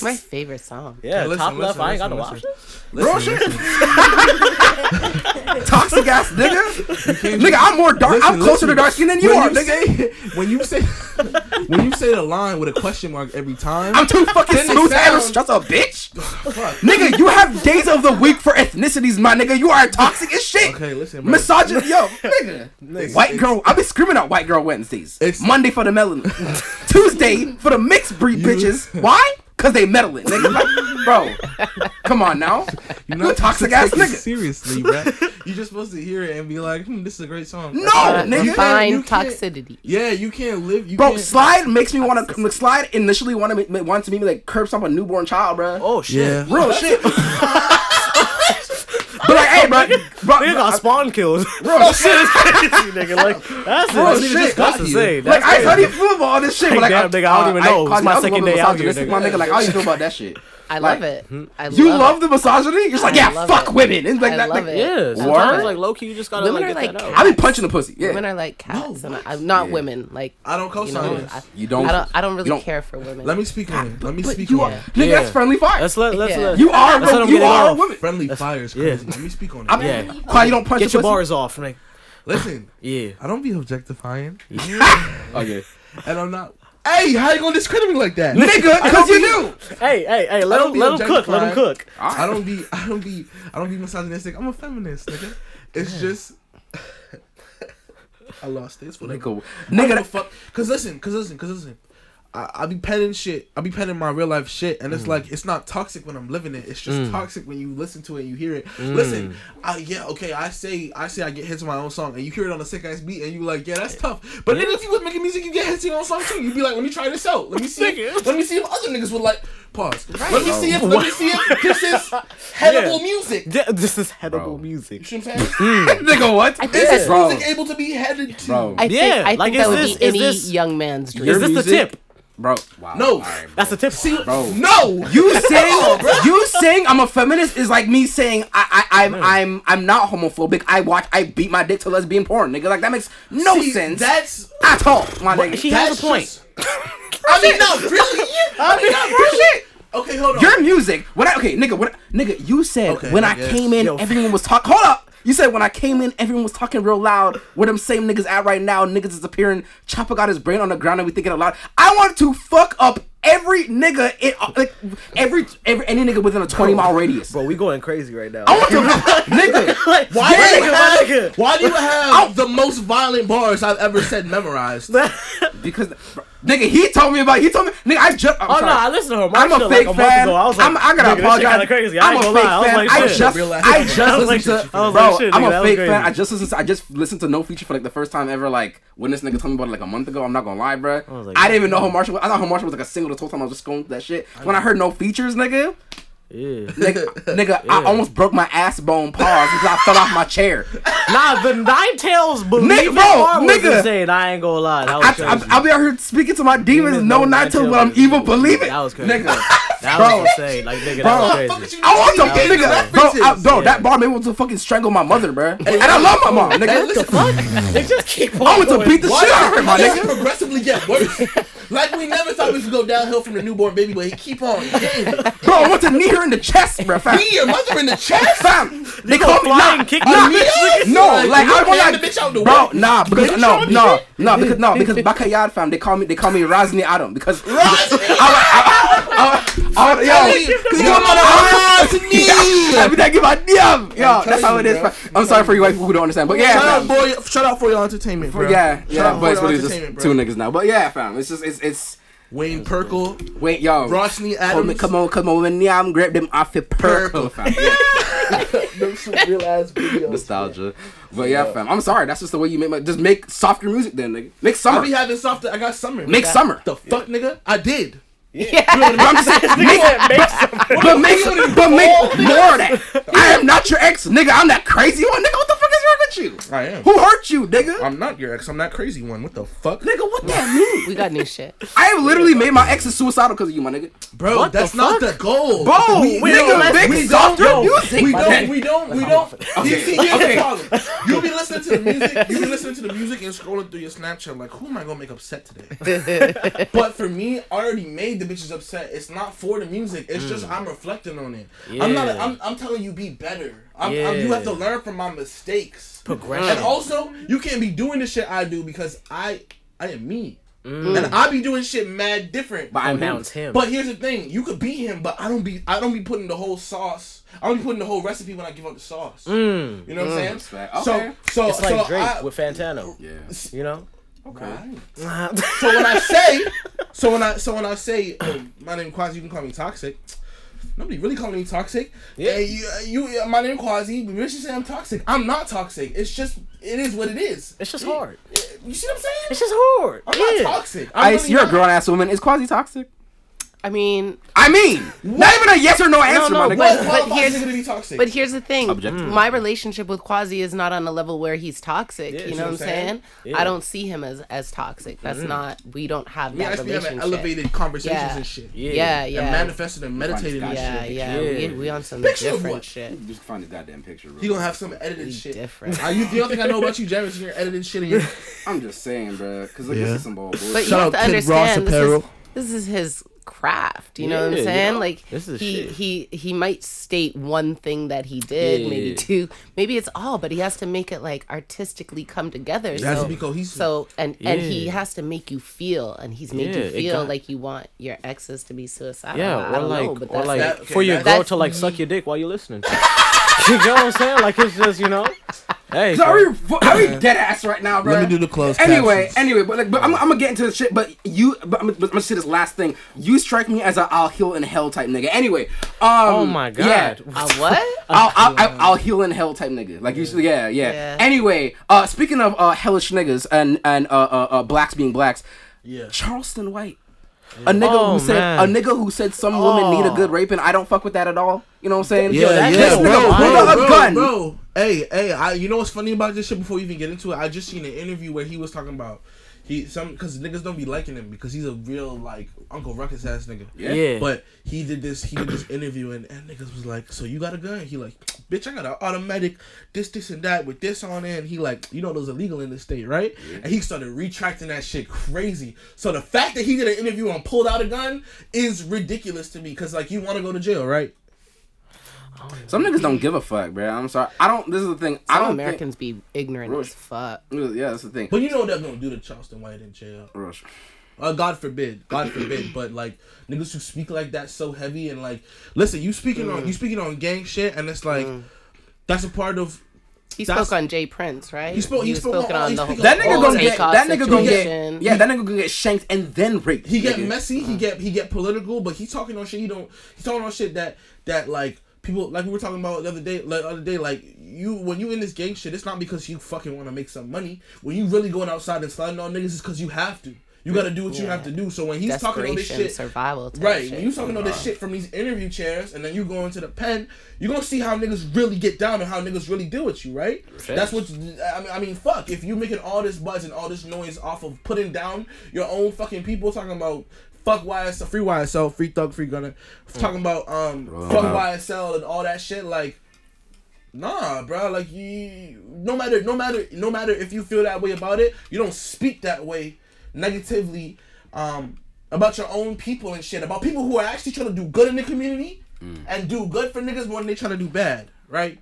My favorite song. Yeah, listen, top left. listen, I ain't got no listen, options. Real Listen, shit. listen. <laughs> Toxic ass nigga. Nigga, I'm more dark. I'm Listen, closer to dark skin than you when are, you nigga. Say, when you say when you say the line with a question mark every time, I'm too fucking smooth to ever stress a bitch. <laughs> Nigga, you have days of the week for ethnicities, my nigga. You are toxic as shit. Okay, listen, bro. Misogynist, yo, <laughs> nigga. White girl, I be screaming out white girl Wednesdays. Monday for the melanin. Tuesday for the mixed breed You- bitches. <laughs> Why? Cause they meddling, nigga. Like, bro, come on now. You're You toxic ass take it nigga. Seriously, bro. <laughs> You're just supposed to hear it and be like, hmm, "This is a great song." No, Uh, nigga. define you can't- toxicity. Yeah, you can't live. You Bro, can't, slide makes me want to. Slide initially wanted me wanted to make me like curb stomp a newborn child, bro. Oh shit. Yeah. real shit. <laughs> but hey, bro, <laughs> bro, Nigga got spawn kills. <laughs> bro, <laughs> shit is crazy, nigga. Like that's Bro, it. shit. Got say. like That's I crazy. football, all this shit. Like, but, like, damn, I'm- nigga, I don't even know. It's my I second day out here, nigga. My nigga, like, how you feel about that shit? I Like, love it. Hmm? I You love, love it. the misogyny? You're just like, I yeah, fuck it. women. It's like I that. love like, it. Yeah, Word? sometimes like low key, you just gotta Women like are get like that out. I be punching the pussy. Yeah. Women are like cats, No. and I, I'm not Yeah. women. Like I don't you co-sign know, this. I, You don't. I don't. I don't really don't- care for women. Let me speak on it. Let me But speak on are, it. nigga. Yeah. That's friendly fire. Let's let let's Yeah. let you are. Let's let 'em you are a woman. Friendly fire is yeah. crazy. Let me speak on it. I'm, Yeah. Why you don't punch get your bars off, nigga. Listen, <laughs> Yeah. I don't be objectifying, <laughs> Okay. and I'm not. Hey, how you gonna discredit me like that? Nigga, cause you be- knew. Hey, hey, hey, let don't him let him cook. Let him cook. I don't be. I don't be. I don't be misogynistic. I'm a feminist, nigga. It's just. <laughs> I lost it. It's whatever. Nigga, I don't give a nigga, fuck. Cause listen, cause listen, cause listen. I, I be penning shit. I be penning my real life shit, and Mm. it's like it's not toxic when I'm living it. It's just Mm. toxic when you listen to it and you hear it. Mm. Listen, I yeah okay. I say I say I get hits on my own song, and you hear it on a sick ass beat, and you like yeah that's tough. But then if you was making music, you get hits on your own song too. You'd be like, let me try this out. Let me see. If, let me see if other niggas would like. Pause. Let me see if let me see if <laughs> this is headable Yeah. music. Yeah, this is Bro. edible You music. see what I'm saying? <laughs> nigga, what? I think Is that's- this Bro. music able to be headed to? Bro. I think, Yeah, I like, think that is would this- be any this- young man's dream. Is this the tip? Bro, wow. No. Alright, bro. That's a tip. See, Bro. no. <laughs> You saying you saying I'm a feminist is like me saying I, I I'm I'm I'm not homophobic. I watch I beat my dick to lesbian porn, nigga. Like that makes no See, sense That's at all, my nigga. She has a point. just- <laughs> <laughs> I mean, no, really. I mean, not really. Okay, hold on. Your music, What? I okay, nigga, What? nigga, you said Okay, when I I, came in, Yo. everyone was talking. Hold up, you said when I came in, everyone was talking real loud. Where them same niggas at right now? Niggas is appearing. Chopper got his brain on the ground and we thinking a lot. I want to fuck up every nigga in like every every any nigga within a twenty mile radius. Bro, we going crazy right now. I want to <laughs> nigga. Like, Why Yeah, do you nigga, have, <laughs> nigga. Why do you have the most violent bars I've ever said memorized? <laughs> Because bro, nigga, he told me about. He told me, nigga, I just. I'm Oh sorry. no, I listened to her. I'm a fake like, a fan. ago. I was like, I'm, I gotta nigga, apologize. This shit kinda crazy. I I'm a fake lie. I was fan. like, I just, Real life. I <laughs> I just like, listened to, bro. like, shit, I'm nigga, a fake fan. I just listened. To, I just listened to No Feature for like the first time ever. Like when this nigga told me about it like a month ago. I'm not gonna lie, bro. I, like, didn't even know how Marshall. Was. I thought how Marshall was like a single the whole time. I was just going that shit. When I heard No Features, nigga, Yeah. nigga, <laughs> nigga, I almost broke my ass bone pause because I fell off my chair. <laughs> Nah, the Nine Tails believe Nigga, it bro, part was nigga. insane. I ain't gonna lie. That was I, crazy. I, I'll be out here speaking to my demons, Demons, no no not to, but I'm till- evil. Believe it, That was crazy. nigga. that bro. was insane. Like nigga, that Fuck was crazy. I want to, That nigga, bro, I, bro. Yeah. That bar made me want to fucking strangle my mother, bro. <laughs> And, I love my mom, nigga. What the fuck? They just keep on I want to beat the shit out of her, my nigga. progressively get worse? Like we never thought we could go downhill from the newborn baby, but he keep on. Damn. Bro, I want to knee her in the chest, bro. Fam, Me, your mother in the chest? fam. They call me nah, kick nah, bitch? No, Like, like I want like, the bitch out the bro, way? nah, because no, no, no, because no, because Bakayad fam, they call me, they call me Razni Adam because <laughs> I, I, I, I, yo, Cause you come on the to me. Every time I give a damn, yo, that's how it telling is. you, bro. fam. I'm sorry for you white people who don't understand, but yeah, Shout out, boy. Shout out for your entertainment, bro. Yeah, yeah, out but it's really just two niggas now. But yeah, fam, it's just it's it's Wayne Perkle, Wait, yo. Rosny Come, Adams. come on, come on. When yeah, I'm grab them off your purple. Purple. fam. Yeah. <laughs> Real ass videos. Nostalgia. But yeah, fam. I'm sorry. That's just the way you make my. Just make softer music then, nigga. Make I summer. be having soft. I got summer. Make summer. The fuck, nigga? I did. Yeah. <laughs> But I'm just saying, make, but make, but make more of that. <laughs> I am not your ex, nigga. I'm that crazy one, nigga. What the fuck is wrong with you? I am. Who hurt you, nigga? I'm not your ex. I'm that crazy one. What the fuck, Nigga, what that mean? We got new shit. <laughs> I have literally made my exes suicidal because of you, my nigga. bro? What the that's not fuck? the goal, Bro, We, we nigga, don't. make we softer don't. music. We don't. We don't. We don't. Okay, You see, here's okay. the problem. You be listening to the music. you'll be listening to the music and scrolling through your Snapchat like, who am I gonna make upset today? <laughs> but for me, I already made the bitches upset. It's not for the music. It's mm. just I'm reflecting on it. Yeah. I'm not. I'm, I'm telling you, be better. I'm, I'm, you have to learn from my mistakes. Progression. And also, you can't be doing the shit I do because I I am me. Mm. And I be doing shit mad different. But I'm now him. But here's the thing: you could be him, but I don't be. I don't be putting the whole sauce. I don't be putting the whole recipe when I give out the sauce. Mm. You know what I'm saying? Respect. Okay. So, so, It's like so Drake I, with Fantano. Yeah. You know. Okay. So when I say, <laughs> so when I, so when I say, oh, my name Kwazii, you can call me toxic. Nobody really calling me toxic. Yeah. Yeah. You, uh, you, uh, my name Kwazii. But bitches say I'm toxic. I'm not toxic. It's just, it is what it is. It's just hard. You see what I'm saying? It's just hard. I'm yeah. not toxic. I'm Ice, really you're a grown ass woman. Is Kwazii toxic? I mean, I mean, not even a yes or no answer, no, my nigga. What But here's- a nigga to be toxic? but here's the thing. Objective. My relationship with Kwazii is not on a level where he's toxic. Yeah, you know what what I'm I'm saying? saying? Yeah. I don't see him as as toxic. That's not. We don't have we that actually having relationship. elevated conversations Yeah. and shit. Yeah. Yeah, yeah. And manifested and meditated yeah, shit. yeah, Yeah. We, we on some Picture different what? shit. Just find the goddamn picture. Bro. He gonna have some edited shit. Different. Uh, you, the only thing I know about you, James, is your edited shit. And I'm just saying, bro. Because Yeah. this is some bullshit. But you have to out Kid Ross understand this is, Apparel. this is his craft. You know what I'm saying? know, like this is he shit. he he might state one thing that he did, maybe Yeah. two, maybe it's all, but he has to make it like artistically come together. it so, has to be cohesive. So and and he has to make you feel, and he's made Yeah, you feel got- like you want your exes to be suicidal. Yeah, I or don't like, know, but or like that- okay, for your that's- girl to like suck your dick while you're listening. <laughs> you know what I'm saying? Like it's just you know, <laughs> hey. So are we, are we dead ass right now, bro? Let me do the close. Anyway, captions. anyway, but like, but I'm, I'm gonna get into the shit. But you, but I'm, but I'm gonna say this last thing. You strike me as a I'll heal in hell type nigga. Anyway, um, Oh my god. <laughs> yeah. uh, what? I'll, I'll, I'll, I'll heal in hell type nigga. Like you, yeah, yeah. Yeah. Anyway, uh, speaking of uh, hellish niggas and and uh, uh, uh, blacks being blacks, yeah. Charleston White. A nigga Oh, who said man. a nigga who said some women need a Oh. good raping. I don't fuck with that at all. You know what I'm saying? Yeah, that yeah, this nigga bro, bro, pulled bro, bro, bro. Hey, hey, I, you know what's funny about this shit? Before we even get into it, I just seen an interview where he was talking about he some because niggas don't be liking him because he's a real like Uncle Ruckus ass nigga. Yeah. Yeah. But he did this, he did this interview, and, and niggas was like, "So you got a gun?" He like, "Bitch, I got an automatic, this, this, and that with this on it." And he like, "You know those illegal in the state, right?" And he started retracting that shit crazy. So the fact that he did an interview and pulled out a gun is ridiculous to me, because like you want to go to jail, right? Some niggas don't give a fuck, bro. I'm sorry. I don't. This is the thing. I don't Americans be ignorant Rush. as fuck. Yeah, that's the thing. But you know what they're gonna do to Charleston White in jail? Rush. Uh, God forbid, God forbid. But like niggas who speak like that so heavy and like, listen, you speaking on you speaking on gang shit, and it's like that's a part of He That's- spoke on J Prince, right? He spoke- he was spoke spoken on- on he the whole That nigga gonna get. That nigga gonna get. Yeah, that nigga gonna get shanked and then raped. he get nigga. messy. He get he get political, but he talking on shit. He don't. He talking on shit that that like people like we were talking about the other day. Like the other day, like you when you in this gang shit, it's not because you fucking want to make some money. When you really going outside and sliding on niggas, it's because you have to. You got to do what you have to do. So when he's talking on this shit, survival. Right, Shit. when you talking all this uh-huh. shit from these interview chairs, and then you go into the pen, you gonna see how niggas really get down and how niggas really deal with you, right? That's what I mean. I mean, fuck. If you making all this buzz and all this noise off of putting down your own fucking people, talking about fuck YSL, free YSL, free thug, free Gunna, talking about um Bro. fuck YSL and all that shit, like. Nah, bro. Like you, no matter, no matter, no matter if you feel that way about it, you don't speak that way negatively um, about your own people and shit. About people who are actually trying to do good in the community and do good for niggas more than they trying to do bad, right?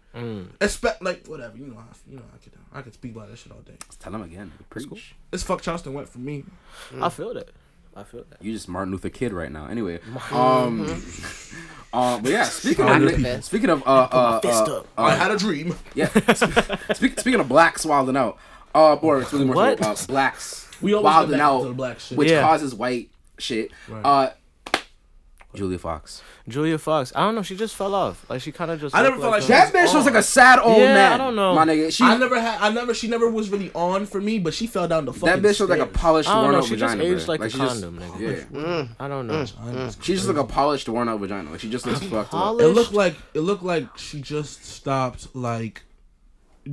Expect like whatever. You know, how, you know, I could, I could speak about that shit all day. Tell him again. Preach. This fuck Charleston went for me. I feel that. I feel that. You just Martin Luther Kid right now. Anyway, <laughs> um, um, <laughs> but yeah. Speaking of Activist. speaking of uh uh, fist uh, uh, I had a dream. yeah. Speak, speaking of blacks wilding out, uh, or speaking more What? so, uh, blacks We always wilding out, black shit. which Yeah. causes white shit. Right. Uh, Julia Fox. Julia Fox. I don't know. She just fell off. Like she kind of just. I never looked felt like a- she That bitch was like a sad old Yeah, man. I don't know. my nigga. She I never had. I never. She never was really on for me, but she fell down the fuck. that fucking. bitch was like a stairs. polished I don't worn know. out She just aged bro. like a she just- condom, nigga. Yeah, I don't know. she just like a polished worn out vagina. Like she just looks <laughs> fucked up. Polished? It looked like it looked like she just stopped like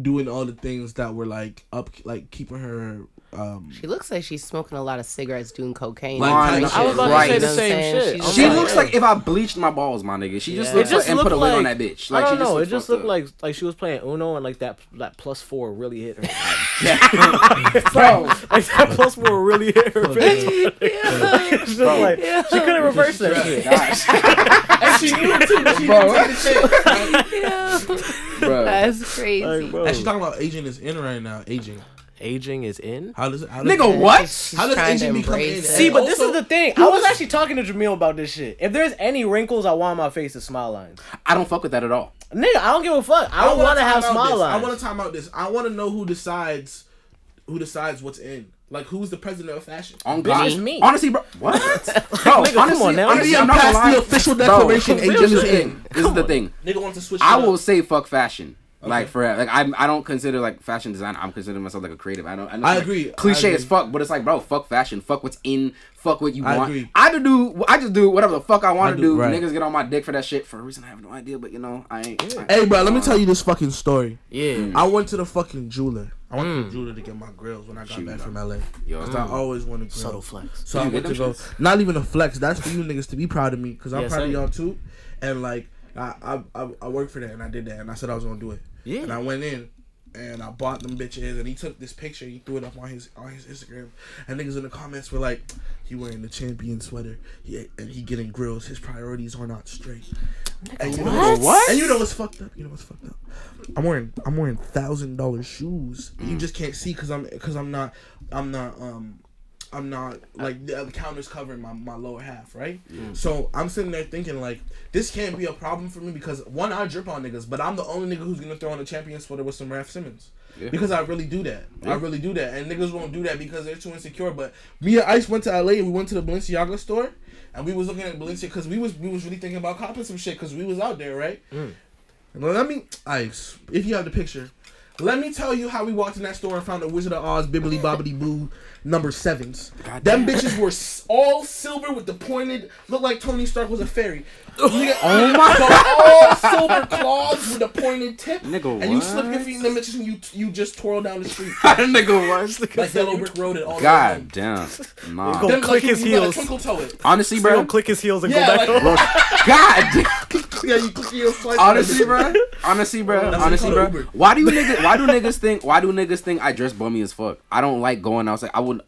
doing all the things that were like up, like keeping her. Um She looks like she's smoking a lot of cigarettes, doing cocaine. Like, and kinda shit. I was about to say the know what I'm same shit. She's She like- looks like if I bleached my balls, my nigga. She just Yeah. looks It just like and put a looked wig on like- that bitch. I don't she just know. It just looked up. like like she was playing Uno and like that that plus four really hit her. <laughs> bro. <laughs> like that plus four really hit her face. <laughs> it's just like she couldn't reverse that shit. and she knew it too. She Bro. didn't take the chance. Yeah. bro. That's crazy. Like, bro, And she's talking about aging is in right now. Aging. Aging is in. How does it? How does Nigga, it- what? She's How does trying to aging become in? See, And but this is the thing. I was actually talking to Jamil about this shit. If there's any wrinkles, I want my face to smile lines. I don't fuck with that at all. Nigga, I don't give a fuck. I don't wanna want to time have out smile this. I want to time out this. I want to know who decides, who decides what's in. Like who's the president of fashion? On Bitch, God, it's me. honestly, bro. What? <laughs> bro, Nigga, come honestly, on now. honestly, I'm not gonna past the official declaration, this aging is is the thing. in. This is the thing. Nigga wants to switch. I it will say fuck fashion. Like for like I'm I don't consider like fashion design. I'm considering myself like a creative. I don't. I, know I like, agree. I Cliche as fuck, but it's like bro, fuck fashion. Fuck what's in. Fuck what you I want. agree. I do. I just do whatever the fuck I want to do, do. right. Niggas get on my dick for that shit for a reason I have no idea. But you know I ain't. I- Hey, bro, let me uh, tell you this fucking story. yeah. Mm. I went to the fucking jeweler. I went to the mm. jeweler to get my grills when I got Shoot, back bro. from LA. Yo, Cause I mm. always wanted grills. Subtle flex. So I Did you went to go. shits? Not even a flex. That's for you niggas to be proud of me. Cause I'm Yeah, proud of y'all too. And like I I I, I worked for that and I did that and I said I was gonna do it. Yeah. And I went in and I bought them bitches and he took this picture he threw it up on his on his Instagram. And niggas in the comments were like he wearing the champion sweater. He, and he getting grills. His priorities are not straight. And you know What? what? and you know what's fucked up? You know what's fucked up? I'm wearing I'm wearing thousand dollar shoes. You just can't see because I'm because I'm not I'm not um I'm not like the, the counter's covering my, my lower half, right? Mm. So I'm sitting there thinking like this can't be a problem for me because one I drip on niggas, but I'm the only nigga who's gonna throw on a champion sweater with some Raf Simons. Yeah. Because I really do that. I really do that. And niggas won't do that because they're too insecure. But me and Ice went to LA and we went to the Balenciaga store and we was looking at Balenciaga because we was we was really thinking about copping some shit because we was out there, right? And let me Ice, if you have the picture. Let me tell you how we walked in that store and found the Wizard of Oz Bibbly Bobbity Boo number sevens. Them bitches were all silver with the pointed, looked like Tony Stark was a fairy. Oh my <laughs> god! All silver claws with a pointed tip. Nigga, and you slip your feet in them bitches and you you just twirl down the street. <laughs> nigga was. like Yellow Brick Road and all God damn. Nah. Go Them click like you, his you gotta heels. twinkle toe it. Honestly, So bro. click his heels and Yeah, go back like- home. God damn. <laughs> Yeah, you click your slice. Honestly, bro. Honestly, bro. That's Honestly, bro. Why do you niggas? Why do niggas think? Why do niggas think I dress bummy as fuck? I don't like going outside. I would.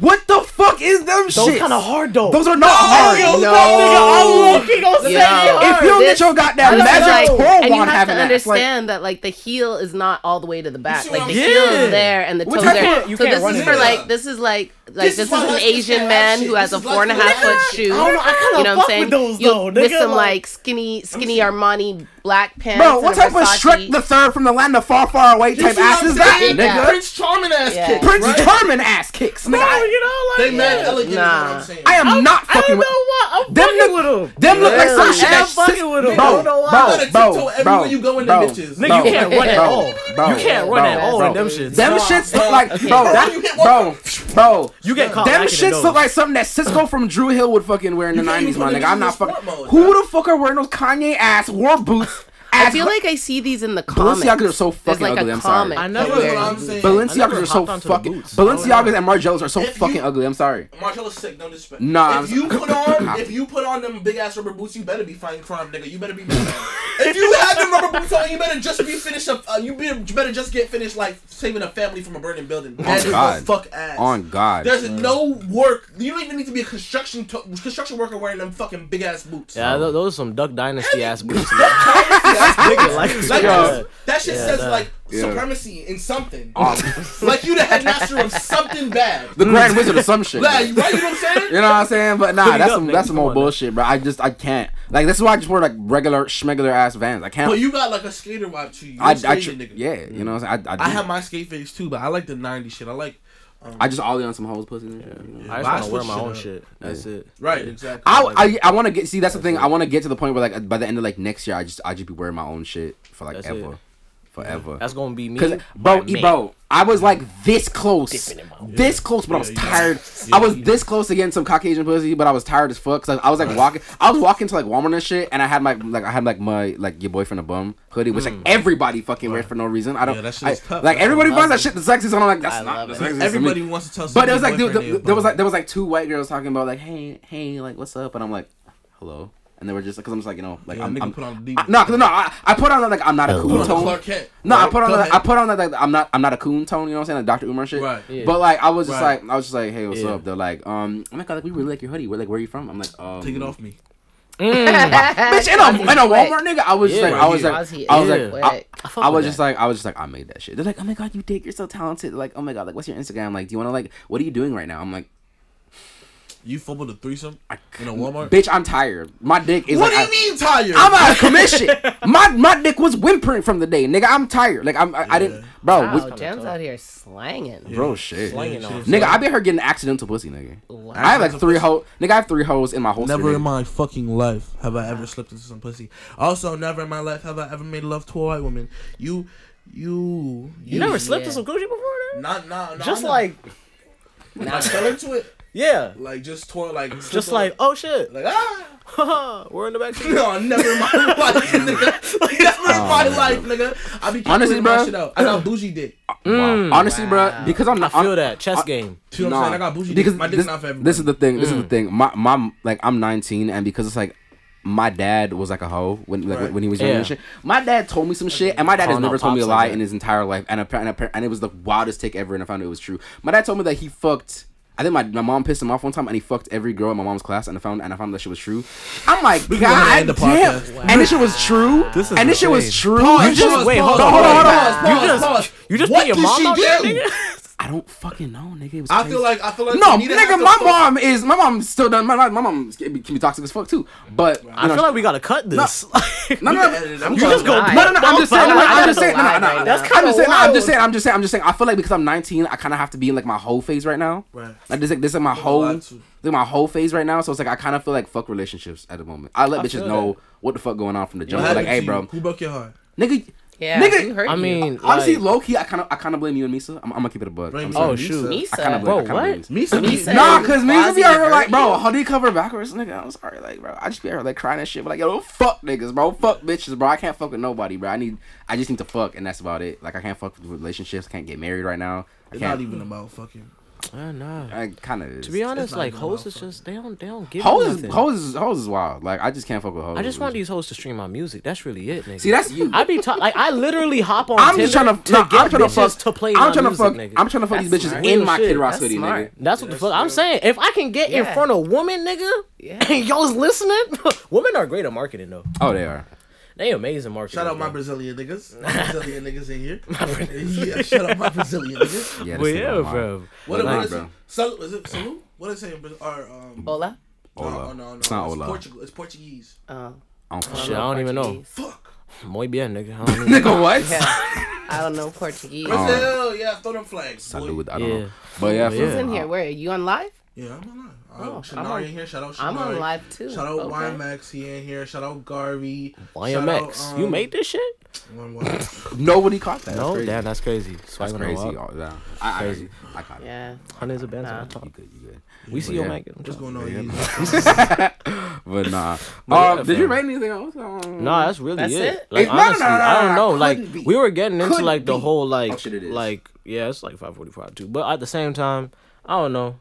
What the fuck is them shit? Those kind of hard though. Those are not hard. yo, no. I'm looking on Yo. say If you don't get your goddamn magic like- twirl and you have to that, it's like- understand that like the heel is not all the way to the back. Like the I'm heel is there and the toes type there. you so can't this run is it. for like this is like like This this, is is an Asian man shit. who has a is four and a lesbian half foot shoe. I don't know, I kinda you know what I'm fuck saying? with those, though, with nigga, some like- like skinny skinny Armani black pants. Bro, what type of Versace- Shrek the Third from the land of far, far away type ass is that, saying? nigga? Prince Charming ass Yeah. kick. Prince right? Charming ass kicks, nigga. Bro, I, you know, like They mad yeah. elegant. Nah. Is what I'm saying. I am not I fucking don't with. know what. I'm Them fucking look, with him. them look like some Really? shit I'm that fucking sits- with him. Bro, I don't know why. bro, You gotta bro, tiptoe everywhere bro, you go in them bro, bitches. Nigga, bro, you can't run at bro, all. bro, You can't bro, run at all bro. in them shits. Them Nah, shits bro. look like, bro, <laughs> That- you hit bro, bro. You get caught Them lacking in shits those. look like something that Sisqo from Dru Hill would fucking wear in the You can't nineties, even my put nigga. them I'm not bitches in fucking. sport mode, Who bro. the fuck are wearing those Kanye ass war boots? I feel like I see these in the comics. Balenciagas are so fucking like ugly. a I'm sorry. I that never- That's wears what I'm saying. Balenciagas are so hopped onto the fucking. Balenciagas and Margielas are so If fucking you- ugly. I'm sorry. Margiela's sick, no disrespect. Nah, if I'm- you put on <laughs> if you put on them big ass rubber boots, you better be fighting crime, nigga. You better be if you have them rubber boots on, you better just be finished. Up, uh, you, be, you better just get finished like saving a family from a burning building. That is God. the fuck ass. On God. There's no work. You don't even need to be a construction to- construction worker wearing them fucking big ass boots. Yeah, th- those are some Duck Dynasty ass boots. <laughs> Nigga, <laughs> like, like yeah. that shit Yeah, says that- like Yeah. supremacy in something. Um, <laughs> like you the headmaster of something bad. the Grand Wizard of some shit. Like, right? You know what I'm saying? <laughs> You know what I'm saying? But nah, Hook that's up, some nigga. that's some Come old bullshit, bro. I just I can't. Like this is why I just wear like regular schmegular ass vans. I can't. But you got like a skater vibe to you. You're I, a I skater tr- nigga. yeah, you know what I'm saying? I, I, I have my skate face too, but I like the '90s shit. I like I just ollie on some hoes pussy. And shit, you know? I I just want to wear my own up. shit. That's it. Right, exactly. I I, I want to get see that's the thing. I want to get to the point where like by the end of like next year, I just I just be wearing my own shit for like That's ever, it. Forever. That's gonna be me. Cause bro, my e- man. bro, I was like this close, Dipping in my own- this close, but I was Yeah, yeah. tired. Yeah. I was this close to getting some Caucasian pussy, but I was tired as fuck. Cause I, I was like walking, I was walking to like Walmart and shit, and I had my like I had like my like your boyfriend a bum hoodie, which like everybody fucking wears for no reason. I don't. Mm. Yeah, that shit I- is tough. like I everybody love finds that shit the sexiest, and I'm like that's I not the it. sexiest. to. Everybody wants to tell. But there was like dude, boyfriend there, was like there was like two white girls talking about like hey hey like what's up, and I'm like hello, and they were just because I'm just like you know like Yeah, I'm, nigga I'm put on the I- no 'cause no I, I put on like I'm not a coon cool Put on the tone. Clark Kent. No, I put on Go like, I put on like, like I'm not I'm not a coon tone, you know what I'm saying? Like Dr. Umar shit. Right. Yeah. But like I was just Right. like I was just like, hey, what's Yeah. up? They're like, um, oh my god, like we really like your hoodie. We're like, where are you from? I'm like, um, Take it off me. <laughs> bitch. In a in a Walmart nigga, I was Yeah. like, I was like. I was Yeah. like, I, I I with was that. just like, I was just like, I made that shit. They're like, oh my god, you dick, you're so talented. Like, oh my god, like what's your Instagram? Like, do you want to like, what are you doing right now? I'm like, You fumbled a threesome I, in a Walmart. bitch, I'm tired. My dick is what like, do you I- mean tired? I'm out of <laughs> commission. my my dick was whimpering from the day, nigga. I'm tired. Like I'm, I, I didn't, bro. Wow, we- Jen's out here slanging. bro, shit. Slanging Yeah, on. shit. Nigga, I been her getting accidental pussy, nigga. Wow. I have like three pussy? hoes. Nigga, I have three hoes in my holster. Never nigga. in my fucking life have I ever slipped into some pussy. Also, never in my life have I ever made love to a white woman. You, you, You never Yeah. slipped in some Gucci before? Then? Not, not, not Just like, I fell into it. Yeah, Like just tore, like just slipped like, oh shit, like ah. <laughs> we're in the back seat. No, never in my <laughs> life, nigga. <laughs> Never in my life, nigga. I be Honestly, calculating my bro. shit out. I got bougie dick. Wow. Honestly, bro, because I'm I not. feel I'm- that chess game. See what I'm saying? I got bougie because dick. My dick's this, not for everybody. this is the thing. This is Mm. the thing. My my like I'm 19, and because it's like. My dad was like a hoe when like, Right. when he was young Yeah. and shit. My dad told me some shit, and my dad has Calling never out told me a pops like lie in his entire life. And apparently, and, it was the wildest take ever, and I found it was true. My dad told me that he fucked. I think my, my mom pissed him off one time, and he fucked every girl in my mom's class, and I found and I found that shit was true. I'm like, We can go ahead God and damn, podcast. and this shit was true. This is and this shit was true. Pause, You just- pause, wait, pause, hold on, hold on, hold on. You just- pause. You just What put your did mom she out there, do? nigga. I don't fucking know, nigga. It was I feel like I feel like No, need nigga, the my full- mom is my mom still done. My, my, my mom can be, can be toxic as fuck too. But you I know, feel like we gotta cut this. no, no, <laughs> You no, can edit it out. I'm You just just go. go No, no, no. I'm just saying. No, no, I'm just saying. No, no, That's kinda I'm just saying. No, I'm just saying. I'm just saying. I'm just saying. I feel like because I'm 19, I kind of have to be in like my whole phase right now. Right. Like this, like this is my whole, lot this is my whole phase right now. So it's like I kind of feel like fuck relationships at the moment. I let I bitches feel know what the fuck going on from the jump. Like, hey, bro. Who broke your heart? nigga. Yeah, Nigga, who hurt I you? mean, Honestly, like, low key, I kind of, I kind of blame you and Misa. I'm, I'm gonna keep it a bug. I'm sorry. Oh, shoot. Misa. I kind of Bro. I kinda what? blame Misa. Misa. Misa. Nah, cause Misa Kwazii be out here like, bro, how do you cover backwards, nigga? I'm sorry, like, bro, I just be out here like crying and shit, but like, yo, fuck niggas, bro, fuck bitches, bro. I can't fuck with nobody, bro. I need, I just need to fuck, and that's about it. Like, I can't fuck with relationships. Can't get married right now. I It's not can't. even about fucking. Uh, nah. I kind of. To be honest, like even hoes is just they don't they don't give hoes, me is, hoes, is, hoes is wild. Like, I just can't fuck with hoes. I just want these hoes to stream my music. That's really it, nigga. See, that's you. I be ta- like I literally hop on. I'm just trying to, no, get I'm trying to bitches fuck. to play I'm my trying to music, fuck. nigga. I'm trying to fuck these That's bitches smart. in my shit. Kid Rock That's hoodie, nigga. That's what the That's fuck I'm saying. If I can get in front of woman, nigga, Yeah. and <laughs> y'all's listening, <laughs> women are great at marketing though. Oh, they are. They amazing marketing. Shout out my bro. Brazilian niggas. <laughs> My Brazilian niggas in here. yeah, shout out my Brazilian niggas. <laughs> Yeah, But this nigga yeah, bro. What, Like, what is bro. it? Sal- is it salute? What is it? in Bra- Or, um, Hola. Ola. No, no, no. It's not it's Ola. Portugal. It's Portuguese. Oh, I don't Shit, I don't even know. Fuck. Muy bien, nigga. I don't <laughs> even Nigga, what? Yeah, I don't know Portuguese. Brazil, yeah, throw them flags. boy. Salud. I don't Yeah. know. But yeah, Yeah. Who's in here? Where are you on live? Yeah, I'm on live. Oh, Oh, I'm Shanari in here. Shout out Shanari. I'm on live too. Shout out Okay. YMX. He in here. Shout out Garvey. YMX. Shout out, you um, made this shit? One, one. <laughs> nobody caught that. No, That's crazy. damn, that's crazy. That's Swiping crazy. crazy. Oh, yeah. I, I, Crazy. I caught it. Yeah. Hundreds of bands Nah. on You top. good? You good? We see But your yeah. Megan. What's going on? Yeah. Yeezy? But nah. But um, yeah, did you write rate anything else? Um, No, that's really That's it. it? Like It's- no, no, honestly, no, no, I don't know. Like be. we were getting into like the be. whole like Oh, shit, it is. like yeah, it's like five forty five too. But at the same time, I don't know.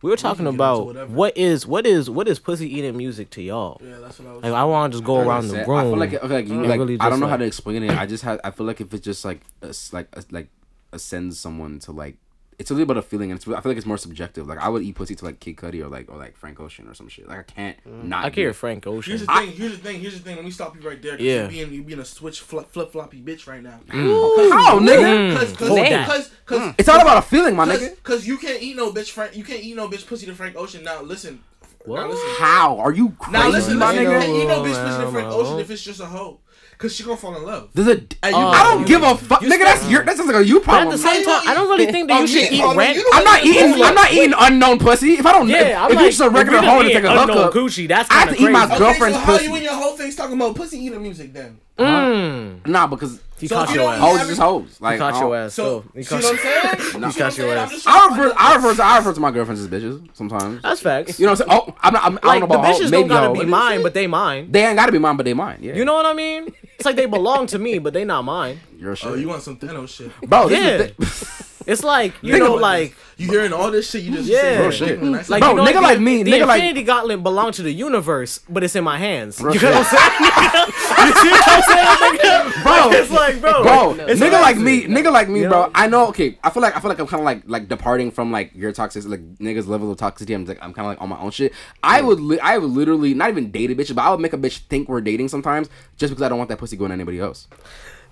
We were talking can get into about what is what is what is pussy eating music to y'all. Yeah, that's what I was. Like I want to just go I around the said, room. I feel like, okay, like, you, like really I don't just, know how to explain it. I just had. I feel like if it's just like a s like a, like ascends someone to like. It's a really about a feeling, and it's, I feel like it's more subjective. Like I would eat pussy to like Kid Cudi or like or like Frank Ocean or some shit. Like I can't mm. not. Mm. I do can hear it. Frank Here's Ocean. the thing. Here's the thing. Here's the thing. Let me stop you right there. Yeah. You being you being a switch flip flip floppy bitch right now. Mm. How, nigga? Cause, mm. cause, Hold cause, cause, cause, It's all about a feeling, my nigga. Cause, cause you can't eat no bitch Frank. You can't eat no bitch pussy to Frank Ocean. Now listen, Now listen. How are you crazy, Now listen, my listen, nigga? and you know bitch Well, fishing for an well. ocean if it's just a hoe. Cause she gonna fall in love. There's a. And you- I don't you- give a fuck, nigga. That's your. That's just like a you But at the same time, I don't really think that you should eat rent. I'm not eating. I'm not eating unknown pussy. If I don't, Yeah, if, I'm if like, you just a regular hoe don't to eat take a unknown hookup, Gucci, that's I have kind of to eat my crazy. Okay, girlfriend's so how pussy. you and your whole face talking about pussy eating music then? Mm. Nah, because He So caught you your ass. hoes is just hoes. Like He caught I your ass. So, So he see caught what I'm saying? Nah. See what He got your ass. I refer, I refer to I refer to my girlfriends as bitches sometimes. That's facts. You know what I'm saying? Oh, I'm not. I'm, I don't know about the bitches hoe, don't maybe gotta hoe. be mine, but they mine. They ain't gotta be mine, but they mine. Yeah. You know what I mean? It's like they belong to me, but they not mine. Your shit. Oh, you want some Thanos shit? bro, this Yeah. <laughs> is the, It's like you Think know, like You hearing all this shit? You just Yeah. saying, Real shit. "Mm, like Bro, you know, nigga the- like me, the nigga like- Infinity Gauntlet belong to the universe, but it's in my hands. Real you get what I'm saying? <laughs> you see what I'm saying, nigga? <laughs> Bro, it's like, bro, bro, it's nigga like me, amazing. nigga like me, You bro. I know. Okay, I feel like I feel like I'm kind of like like departing from like your toxic, like niggas level of toxicity. I'm like I'm kind of like on my own shit. I would, li- I would literally not even date a bitch, but I would make a bitch think we're dating sometimes, just because I don't want that pussy going to anybody else.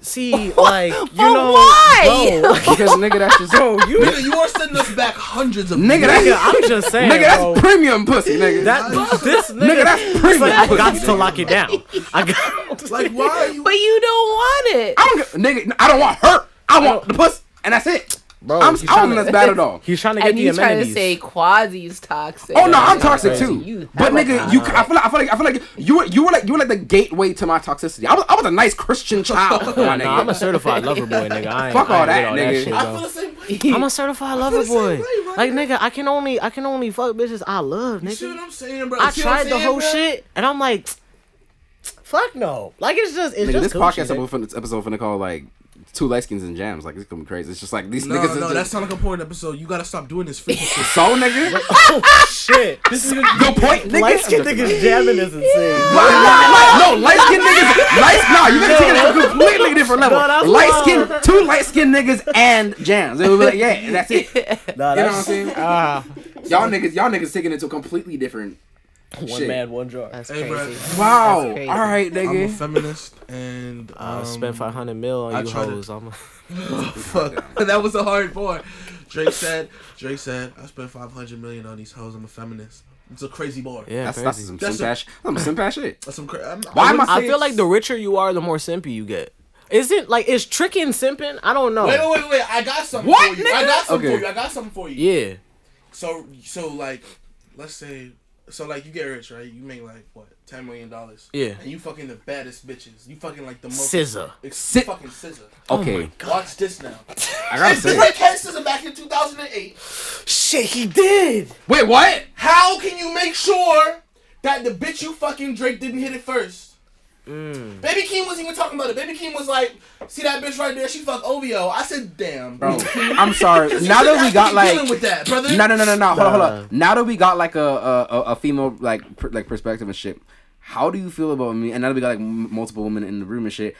See, <laughs> like you But know, why? bro, Because <laughs> <laughs> nigga, that's just bro, you, Nigga, you are sending us back hundreds of Nigga, years. I'm just saying, nigga, that's bro. premium pussy, nigga. That this nigga, Nigga, that's premium like, I got to lock it down. I got like why are you? But you don't want it. I don't, nigga, I don't want her. I want the pussy, and that's it. Bro, I'm, I don't trying to- that's <laughs> bad at all. He's trying to get And the you trying to say Kwazii's toxic. Oh no, I'm toxic crazy. too. You- But that nigga, was- you, I feel like I feel like I feel like you were you were like you were like the gateway to my toxicity. I was I was a nice Christian <laughs> child, my Nah, nigga. I'm a certified lover boy, nigga. I ain't, Fuck I all ain't that, with nigga. shit, I feel the same I'm a certified lover boy. way. Like nigga, I can only I can only fuck bitches I love, nigga. You see what. I'm saying, bro? I See what I'm tried the whole bro? shit, and I'm like, <tsk> fuck no. Like it's just it's Nigga, just this Gucci, podcast nigga. episode, this episode finna call like two light skins and jams. Like it's gonna be crazy. It's just like these No, niggas. is no, just, that's not like a important episode. You gotta stop doing this freaking shit. <laughs> so nigga. Oh shit! This is Your point, nigga. light skin niggas jamming is insane. no, light skin niggas. Light, no, you gotta take it to a completely different level. No, light wild. skin, two light skin niggas and jams. It would be like, yeah, that's it. Nah, You know what I'm saying? ah, Y'all niggas, y'all niggas taking it to a completely different. <laughs> one Shit. man, one jar. That's Hey, bro. crazy. Wow. That's crazy. All right, I'm a nigga. feminist, and I um, spent 500 mil on I you tried to- hoes. I'm a, <laughs> Fuck, <laughs> that was a hard boy. Drake said, Drake said, I spent 500 million on these hoes. I'm a feminist. It's a crazy bar. yeah, That's crazy. that's some That's simp a- ass. shit. That's some simp ass shit. That's some cra- I'm, Why am I I feel like the richer you are, the more simpy you get. Is it like is tricking simping? I don't know. Wait, wait, wait, wait. I got something What, for you. I nigga? got something Okay. for you. I got something for you. Yeah, So, so like, let's say, so like, you get rich, right? You make like what, ten million dollars. Yeah. And you fucking the baddest bitches. You fucking like the most. SZA. Ex- Sit- fucking SZA. Okay, oh Watch this now. <laughs> I gotta say. Drake had SZA back in 2008, Shit, he did. Wait, what? how can you make sure that the bitch you fucking Drake didn't hit it first? Mm. Baby Keem wasn't even talking about it. Baby Keem was like, "See that bitch right there? She fuck OVO." I said, "Damn, Bro, I'm sorry. <laughs> Now that we got like dealing with that, brother. No, no, no, no, no. Hold on, hold on. Now that we got like a a, a, a female like per, like perspective and shit, how do you feel about me? And now that we got like m- multiple women in the room and shit,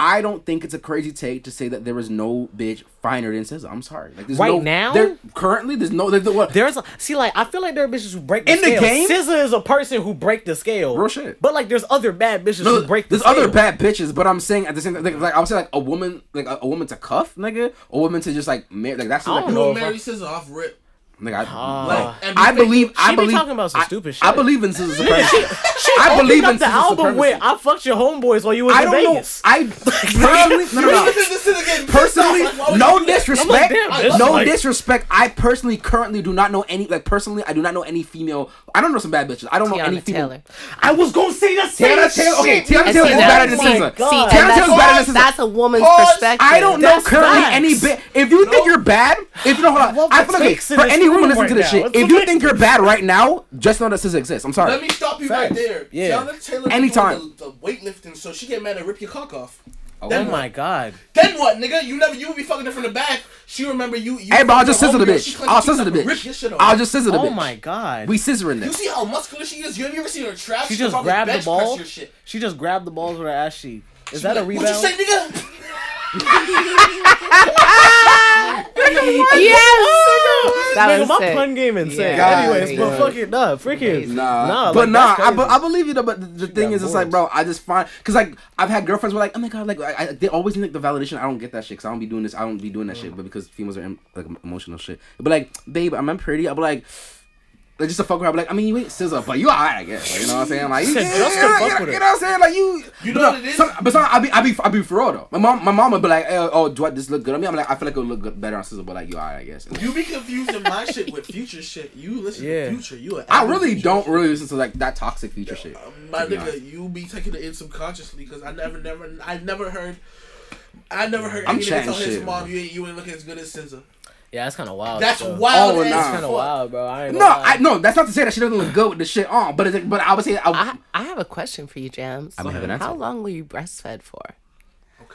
I don't think it's a crazy take to say that there is no bitch finer than SZA. I'm sorry. Like there's Right no, now? there currently there's no there's what There's a, see like I feel like there are bitches who break the In the scale. game? SZA is a person who break the scale. Real shit. But like there's other bad bitches No, who break the there's scale. other bad bitches, but I'm saying at the same time, like, like I would say, like a woman, like a, a woman to cuff, nigga, a woman to just like, marry, like that's I like, don't You know would if I- marry SZA off rip. Like I, no. Like, and I faithful- believe, I She be believe, talking about some I- stupid I believe in SZA <laughs> supremacy. She I opened believe up in the album supremacy. with "I fucked your homeboys while you was I in don't know. Vegas." I personally, no, no, no. Listen to. Personally, Like, why would no you do that? disrespect, like, no like- disrespect. I personally currently do not know any. Like personally, I do not know any female. I don't know some bad bitches. I don't know any Teyana female. Taylor. I was gonna say the same Teyana Taylor. Okay. Teyana Taylor is that. better than Oh my SZA. God. See, Teyana and Taylor's that's, better than SZA. that's a woman's perspective. I don't know currently any bit. If you think you're bad, if you know, hold on, love I the feel like for this any woman room listening to this now. shit, It's if you think you're bad right now, just know that SZA exists. I'm sorry. Let me stop you Facts. right there. Yeah. Teyana Taylor be Anytime. The, the weightlifting, so she get mad and rip your cock off. Oh Then Oh my god. Then what, nigga? You never, you would be fucking her from the back. She remember you. you Hey, bro, I'll just her scissor the bitch. I'll she's scissor the gonna Rip your shit bitch. I'll just scissor the oh bitch. Oh my god. We scissoring this. You see how muscular she is? You have you ever seen her trap? she can just grabbed the ball. She just grabbed the balls with her ass cheek. Is She that be a like, rebound? What you say, nigga? Yes. That Nigga, was my sick. pun game insane. Yeah. Anyways, but God. fucking nah, freaking Nah, nah. but like, nah, I, be- I believe you though. But the, the thing got is, it's like, bro, I just find because like I've had girlfriends who are like, oh my god, like I, I, they always need like the validation. I don't get that shit because I don't be doing this. I don't be doing that shit. But because females are em- like emotional shit. But like, babe, I'm I pretty? I'll be like, Like, just to fuck with her, I'm like, I mean, you ain't SZA, but you alright, I guess. Like, you know what I'm saying? Like, you, said just to you know, fuck you with her. you know what I'm saying? Like, you, You know but what it is? Some, but some, I be, I be, I be for real though. My mom, my mom would be like, oh, oh, do I this look good on me? I'm like, I feel like it would look good, better on SZA, but like, you alright, I guess. You be confusing my shit with future shit. You listen Yeah. to future. You. a I avid really Future don't shit. really listen to like that toxic future shit. Um, My nigga, you be taking it in subconsciously because I never, never, I never heard. I never heard I'm any nigga chatting tell his mom bro. you ain't you ain't looking as good as SZA. Yeah, that's kind of wild. That's still. wild. Oh, nah. That's kind of wild, bro. I ain't No. I no, that's not to say that she doesn't look good with the shit on, but it's like, but I would say I, I, I have a question for you, Jams. I may have an uh-huh. answer. How long were you breastfed for?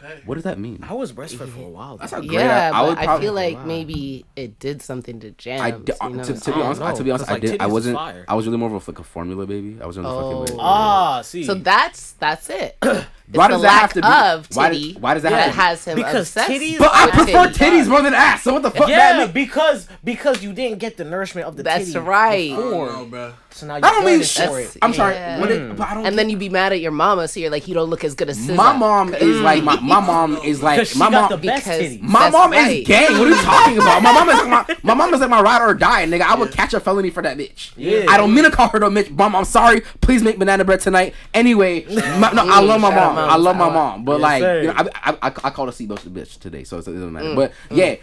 Okay. What does that mean? I was breastfed for a while. That's a great. Yeah, I, would but I feel like Wow. maybe it did something to Jams. I d- you know? to, to be I honest, don't I, to be honest, I like, did. I wasn't. fire. I was really more of a, like a formula baby. I wasn't really fucking with. Oh. Ah, see. So that's that's it. <clears throat> It's Why the does that lack have to be- of why titty does- why does that that have to be- has him Because titties But I prefer titties. titties more than ass. So what the fuck? yeah, that because because you didn't get the nourishment of the That's titty right. before. Bro. So now you That don't mean yearning shit. for it. I'm sorry. Yeah. When it, mm. but I don't. And then you be mad at your mama, so you're like, you don't look as good as SZA. my mom is like my my <laughs> mom is like Because she my got mom. the best because- My mom right. is gang. What are you talking about? My mom is like my <laughs> my mom is like my ride or die, nigga. I would catch a felony for that bitch. Yeah. I don't mean to call her the bitch. Mom, I'm sorry. Please make banana bread tonight. Anyway, my, no, I <laughs> love my Shout mom. I love my I mom. But Yes, like, you know, I, I, I, I called a seatbelt bitch today, so it doesn't matter. Mm. But mm. yeah,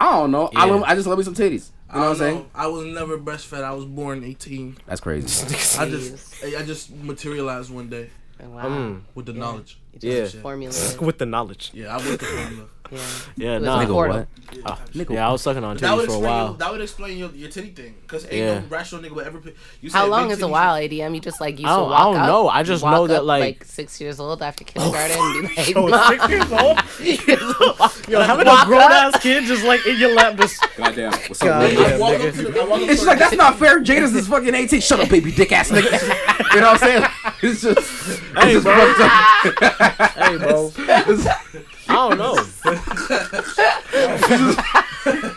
I don't know. I love, I just love me some titties. You know what I'm saying? know. I was never breastfed. I was born 18. That's crazy. <laughs> I just, I just materialized one day Wow. Mm. with the knowledge. Yeah. Formula. <laughs> With the knowledge. Yeah, I went to formula. Yeah. Yeah, It nah. Nigga, what? Yeah, type shit. Yeah, I was sucking on That titties for a explain. while. That would explain your, your titty thing. Cause ain't Yeah. no rational nigga would ever. Put, you How long big is a titties- while, ADM? You just like used I don't- walk I don't up, know. I just know that, up, like- six years old after oh, kindergarten and be <laughs> like, Yo, "Mom." six years old? <laughs> <laughs> Yo, having Walk a grown up. ass kid just like in your lap, just Goddamn. What's up, I nigga? nigga. up to the, I walk up It's just like that's not fair. Jada's is fucking 18. Shut up, baby dick ass nigga. you know what I'm saying? It's just, Hey, bro. hey, bro. I don't know. <laughs>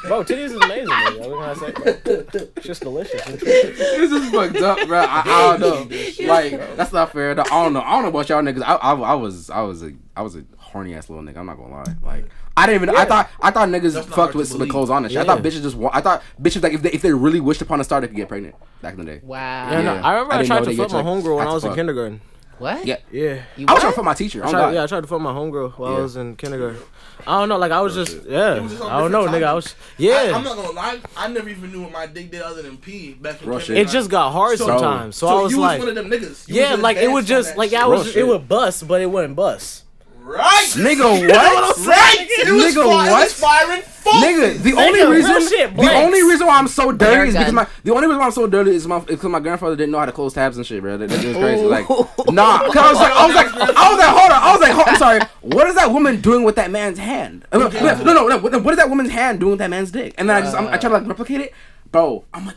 bro, titties is amazing, man. What can I say, bro? It's just delicious. This is fucked up, bro. I, I don't know. Like that's not fair. I don't know. I don't know about y'all niggas. I, I, I was I was a I was a horny ass little nigga. I'm not gonna lie. Like I didn't even. I thought I thought niggas That's fucked to with the clothes on and shit. I thought bitches just. wa- I thought bitches like if they if they really wished upon a star they could get pregnant back in the day. Wow. Yeah, no, I remember I I, tried to fuck my like- homegirl when I was in kindergarten. What? Yeah. Yeah. You I was trying what? to fuck my teacher. I Oh tried, yeah, I tried to fuck my homegirl while I was in kindergarten. I don't know, like I was oh, just, yeah, was just I don't know, different nigga. I was, yeah. I, am not gonna lie. I never even knew what my dick did other than pee back in Real kindergarten. it just got hard So- sometimes, so, So I was you like, was one of them niggas. You yeah, like it would advanced on just, like shit. I was, shit. it would bust, but it wouldn't bust. Right. Nigga, <laughs> what? Right. It was Nigga, fire, what? It was firing full. Nigga, the only real reason shit, the blanks. only reason why I'm so dirty Air is because gun. my the only reason why I'm so dirty is my because my grandfather didn't know how to close tabs and shit, bro. That, that was crazy. Like, nah, cause I was like, I was like, I was like, hold on, I was like, hold, I'm sorry. What is that woman doing with that man's hand? No, no, no, no. What what is that woman's hand doing with that man's dick? And then I just I'm, I try to like replicate it, bro. I'm like.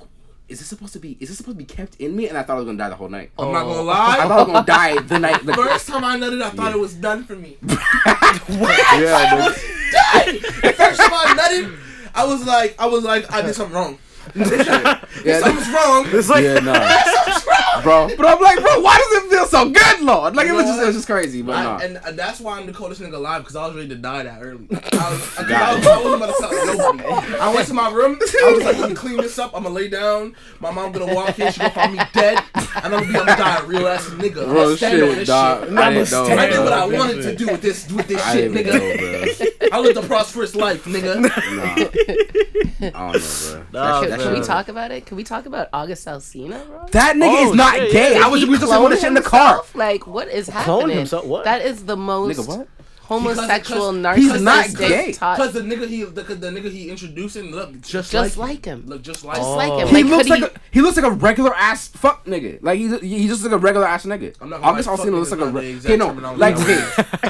Is this supposed to be? Is this supposed to be kept in me? And I thought I was gonna die the whole night. I'm not gonna oh. I thought I was gonna die the night. The, <laughs> First <laughs> time I nutted, I thought it was done for me. <laughs> yeah, dude. First time I nutted, I was like, I was like, I did something wrong. Yeah, Something's wrong. It's like, yeah, nah, bro. But I'm like, bro, why does it feel so good, Lord? Like it was just, it was just crazy. But I, nah. and that's why I'm the coldest nigga alive because I was ready to die that early. I, was, 'cause I, <laughs> was, I wasn't about to tell nobody. I went to my room. I was like, let me clean this up. I'm gonna lay down. My mom gonna walk in. She gonna find me dead, and I'm gonna be I'm gonna die a real ass nigga. I'm Real on shit, this dog. shit. I didn't know. I did what I wanted to do with this with this I shit, nigga. know, <laughs> I lived a prosperous life, nigga. Nah. I don't know, bro. <laughs> Nah, That shit- man. that Can we talk about it? Can we talk about August Alsina, bro? That nigga Oh, is not shit, gay. yeah. I was Did we he just talking about shit in the car. Like, what is happening? himself? What? That is the most Nigga, what? Homosexual, Because- narcissistic He's not gay. Cause the nigga he the, the nigga he introducing look just, Just like, like him. Look just like Just him. like him. Oh. He Like, looks like he- a, he looks like a regular ass fuck nigga. Like he's he just like a regular ass nigga. I'm not gonna August lie, Alsina looks like a not the re- exact okay, no, terminology. like okay,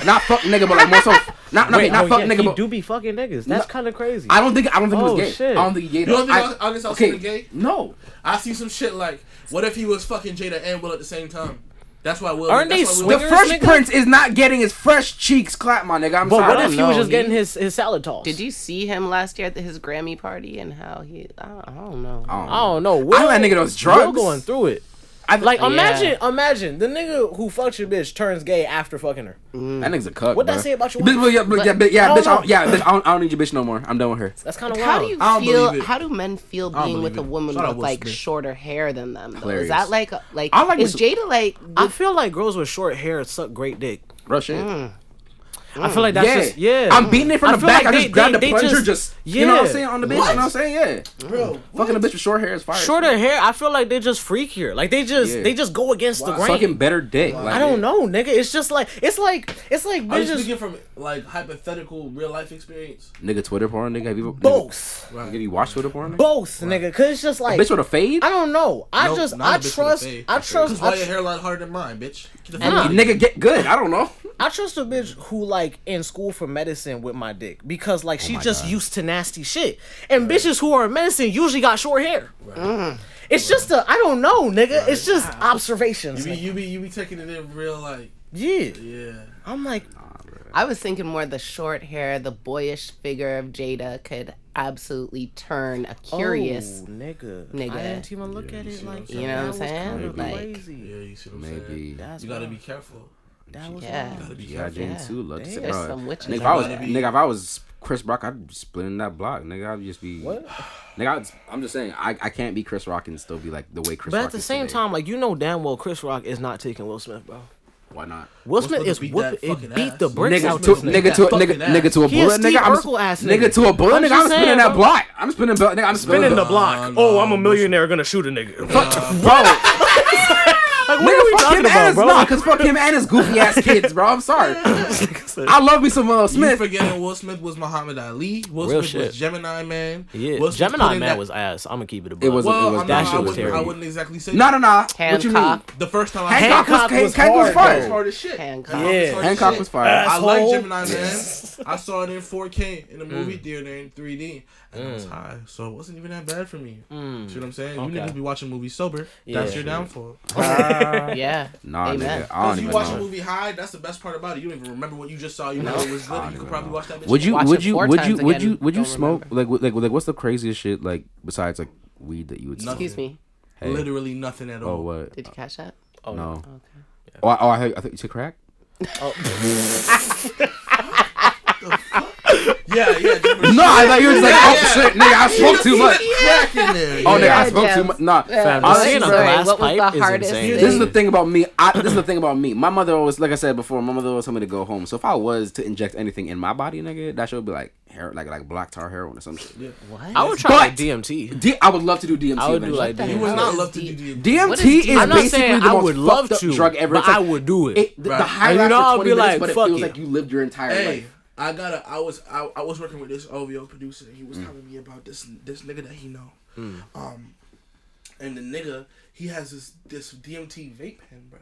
<laughs> not fuck nigga, but like more so not no, wait, okay, not oh, fuck yeah, nigga, he but do be fucking niggas. That's kind of crazy. I don't think I don't think he Oh, was gay. shit. I don't think he gay. You don't think I- August Alsina okay, gay? No. I see some shit like, what if he was fucking Jada and Will at the same time? That's why Will. Aren't they why Will- The Swingers, Fresh nigga? Prince is not getting his fresh cheeks clapped, my nigga. I'm but sorry. what if he was just getting his, his salad toss? Did you see him last year at the, his Grammy party and how he? I don't, I don't know. I don't I don't know. I Will, know that nigga those Will drugs. going through it. I Like Yeah. imagine, imagine the nigga who fucks your bitch turns gay after fucking her. Mm. that nigga's a cuck. What that bruh. say about your Bitch, wife? yeah, but, yeah, but, yeah, I bitch, I don't, yeah, bitch, I don't, I don't need your bitch no more. I'm done with her. That's kind of How do you I don't feel? How do men feel being with a woman Shout with like Smith. shorter hair than them? Though? Hilarious. Is that like like? I like is Jada like? I feel like girls with short hair suck great dick. Real shit. I feel like that's yeah. just yeah. I'm beating it from I the feel back. like I just they- grabbed the they plunger, just, just- you know what I'm saying on the bitch. What? You know what I'm saying? Yeah. Bro, Fucking a bitch with short hair is fire. shorter hair. I feel like they just freakier. Like they just Yeah. they just go against the Wow. grain. Fucking better dick. Like, I don't know, nigga. It's just like it's like it's like Are you bitches speaking from like hypothetical real life experience? Nigga, Twitter porn, nigga. Have you both, Nigga, have you watched Twitter porn? Nigga? both, nigga. Cause it's just like Bitch with a fade? I don't know. I Nope, just not a I bitch with a trust. I trust why I, your tr- hairline harder than mine, bitch? Get the fuck out I- of here. Nigga, get good. I don't know. I trust a bitch who like in school for medicine with my dick because like oh she my just God. used to nasty shit. And bitches who are in medicine usually got short hair. Mm. It's just a I don't know, nigga. It's just observations. You be you be you be taking it in real like yeah. yeah. I'm like I was thinking more the short hair, the boyish figure of Jada could absolutely turn a oh, curious. oh, nigga. nigga. I didn't even look at it like You know what I'm that. That was saying? Like- crazy. Yeah, you see what I'm saying? Maybe. That's You gotta be careful. That was Yeah. wild. Gotta be Yeah, Yeah. too. Look, Damn. There's bro. some witches Nigga, if I was there. nigga, if I was Chris Rock, I'd be splitting that block. Nigga, I'd just be. What? Nigga, I'd, I'm just saying, I, I can't be Chris Rock and still be like the way Chris But Rock at the is same today. time, like you know damn well Chris Rock is not taking Will Smith, bro. why not? Will Smith Smith is beat whooping it beat ass. the bricks Nigga out to this nigga nigga. to a fucking nigga nigga to a bullet. Nigga, I'm ass nigga nigga. to a bullet. I'm Nigga, I'm saying, spinning that block. I'm spinning. Nigga, I'm spinning Spinning the block. oh, I'm a millionaire gonna shoot a nigga. Bro, <laughs> Like, what are we nigga, fuck talking him and about, his bro? nah, cause fuck him and his goofy ass <laughs> kids, bro. I'm sorry. I love me some Will You Smith. forgetting Will Smith was Muhammad Ali. Will Real Smith shit. was Gemini Man. Yeah, Will Smith Gemini Man that- was ass. I'm gonna keep it a It was- Well, it was- I'm that not- shit I was wouldn't, I wouldn't exactly say No, that. no, no. What you mean? Hancock. The first time I Hancock was Hancock was Hancock was hard, fire. It's hard as shit. Hancock. Hancock was Yeah. Hancock shit. was fire. I like Gemini Man. I saw it in 4K in the Mm. movie theater in 3D, and it was mm. high, so it wasn't even that bad for me. Mm. See what I'm saying? You Okay. niggas be watching movies sober. Yeah. That's your downfall. Yeah. <laughs> Nah, Amen. nigga. I don't If you even watch a movie high, that's the best part about it. You don't even remember what you just saw. You know it was good. You could probably watch that. Bitch Would you? Watch Would it you? four Would you? Would you? Would you don't smoke? Like, like, like, what's the craziest shit like besides like weed that you would? Nothing. Smoke? Excuse me. Hey. Literally nothing at oh, all. Oh what? Did you catch that? Oh, No. Okay. Oh, I- oh, I, heard- I thought you said crack. Oh. <laughs> <laughs> Yeah, yeah. No, I thought you was like, oh shit, nigga, I spoke too much. Crack in there. Oh, nigga. I spoke too much. Nah, Fam, just seeing a glass what was pipe the is hardest insane. this is the thing about me. I, this is the thing about me. My mother always, like I said before, my mother always told me to go home. So if I was to inject anything in my body, nigga, that should be like hair, like like black tar heroin or some shit. What? I would try But- like DMT. D- I would love to do DMT. I would do eventually. like the You would not love to do DMT. DMT What is, is DMT? I'm not basically saying the I most would love fucked up to, drug ever. but like- I would do it. It, the, Right. the high you lasts know, for I'll 20 be minutes, like, but it feels it. like you lived your entire Hey, life. I gotta. I was. I, I was working with this OVO producer. and He was telling me about this this nigga that he know. Um, and the nigga he has this this DMT vape pen, bro.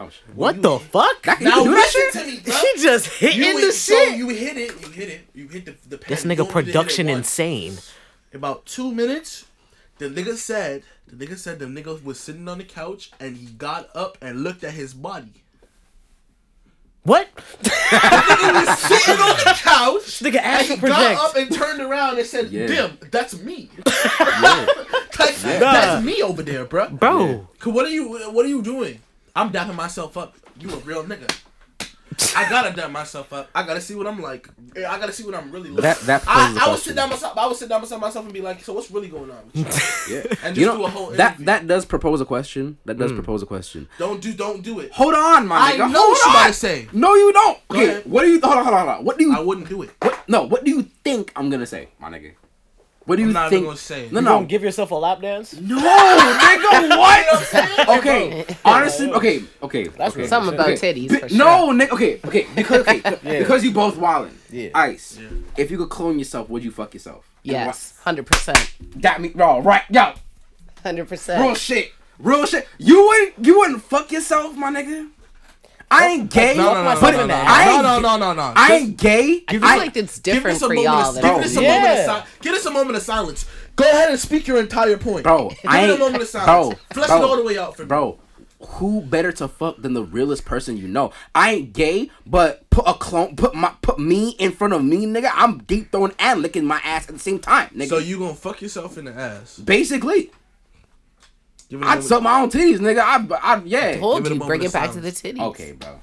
Oh shit. What the fuck? Now You do that listen shit? to me, bro. He just hitting You the hit- so shit. you hit it. You hit it. You hit the the pen. This nigga don't need to hit it production insane. About two minutes, the nigga said. The nigga said the nigga was sitting on the couch and he got up and looked at his body. What? <laughs> Sitting on the couch. Nigga And astral he project. got up and turned around and said, Yeah. "Damn, that's me. <laughs> Like, That's me over there, bro. Bro. Cause what are you? What are you doing? I'm dapping myself up. You a real nigga. I gotta dap myself up. I gotta see what I'm like. I gotta see what I'm really like. That- that poses I, a I would sit down myself. I would sit down myself myself and be like, so what's really going on? With you? <laughs> Yeah. And you know do a whole that interview. that does propose a question. That does hmm. propose a question. Don't do. Don't do it. Hold on, my I nigga. know Hold what you on. say. No, you don't. Go Okay, ahead. what do you? Hold on, hold on, hold on. What do you? I wouldn't do it. What? No, what do you think I'm gonna say, my nigga? What do you I'm not think? even gonna say. No, You no, gonna give yourself a lap dance? no, nigga. <laughs> What? Okay, honestly, okay, okay. That's okay, Something about okay. titties, Be- for No, nigga. Okay, okay. Because okay, <laughs> because you both wildin'. Yeah. Ice. If you could clone yourself, would you fuck yourself? Yes. Hundred percent. That me, bro. Right, yo, Hundred percent. real shit, real shit. You wouldn't, you wouldn't fuck yourself, my nigga. I ain't gay, No, no, no, no, but no, no, I no, no, no, no, no. I ain't gay. I feel I, like it's Give different us a for moment. y'all Of, than give us is. a moment of Yeah. Give us a moment of silence. Go ahead and speak your entire point. bro. Give I it a ain't, moment of bro, silence. Flesh bro, it all the way out for me. bro. Who better to fuck than the realest person you know? I ain't gay, but put a clone, put my, put me in front of me, nigga. I'm deep throwing and licking my ass at the same time, nigga. So you gonna fuck yourself in the ass? basically, Give it a I'd suck my own titties, nigga. I, I, yeah. I Told Give it you, bring it of back to the silence. titties. Okay, bro.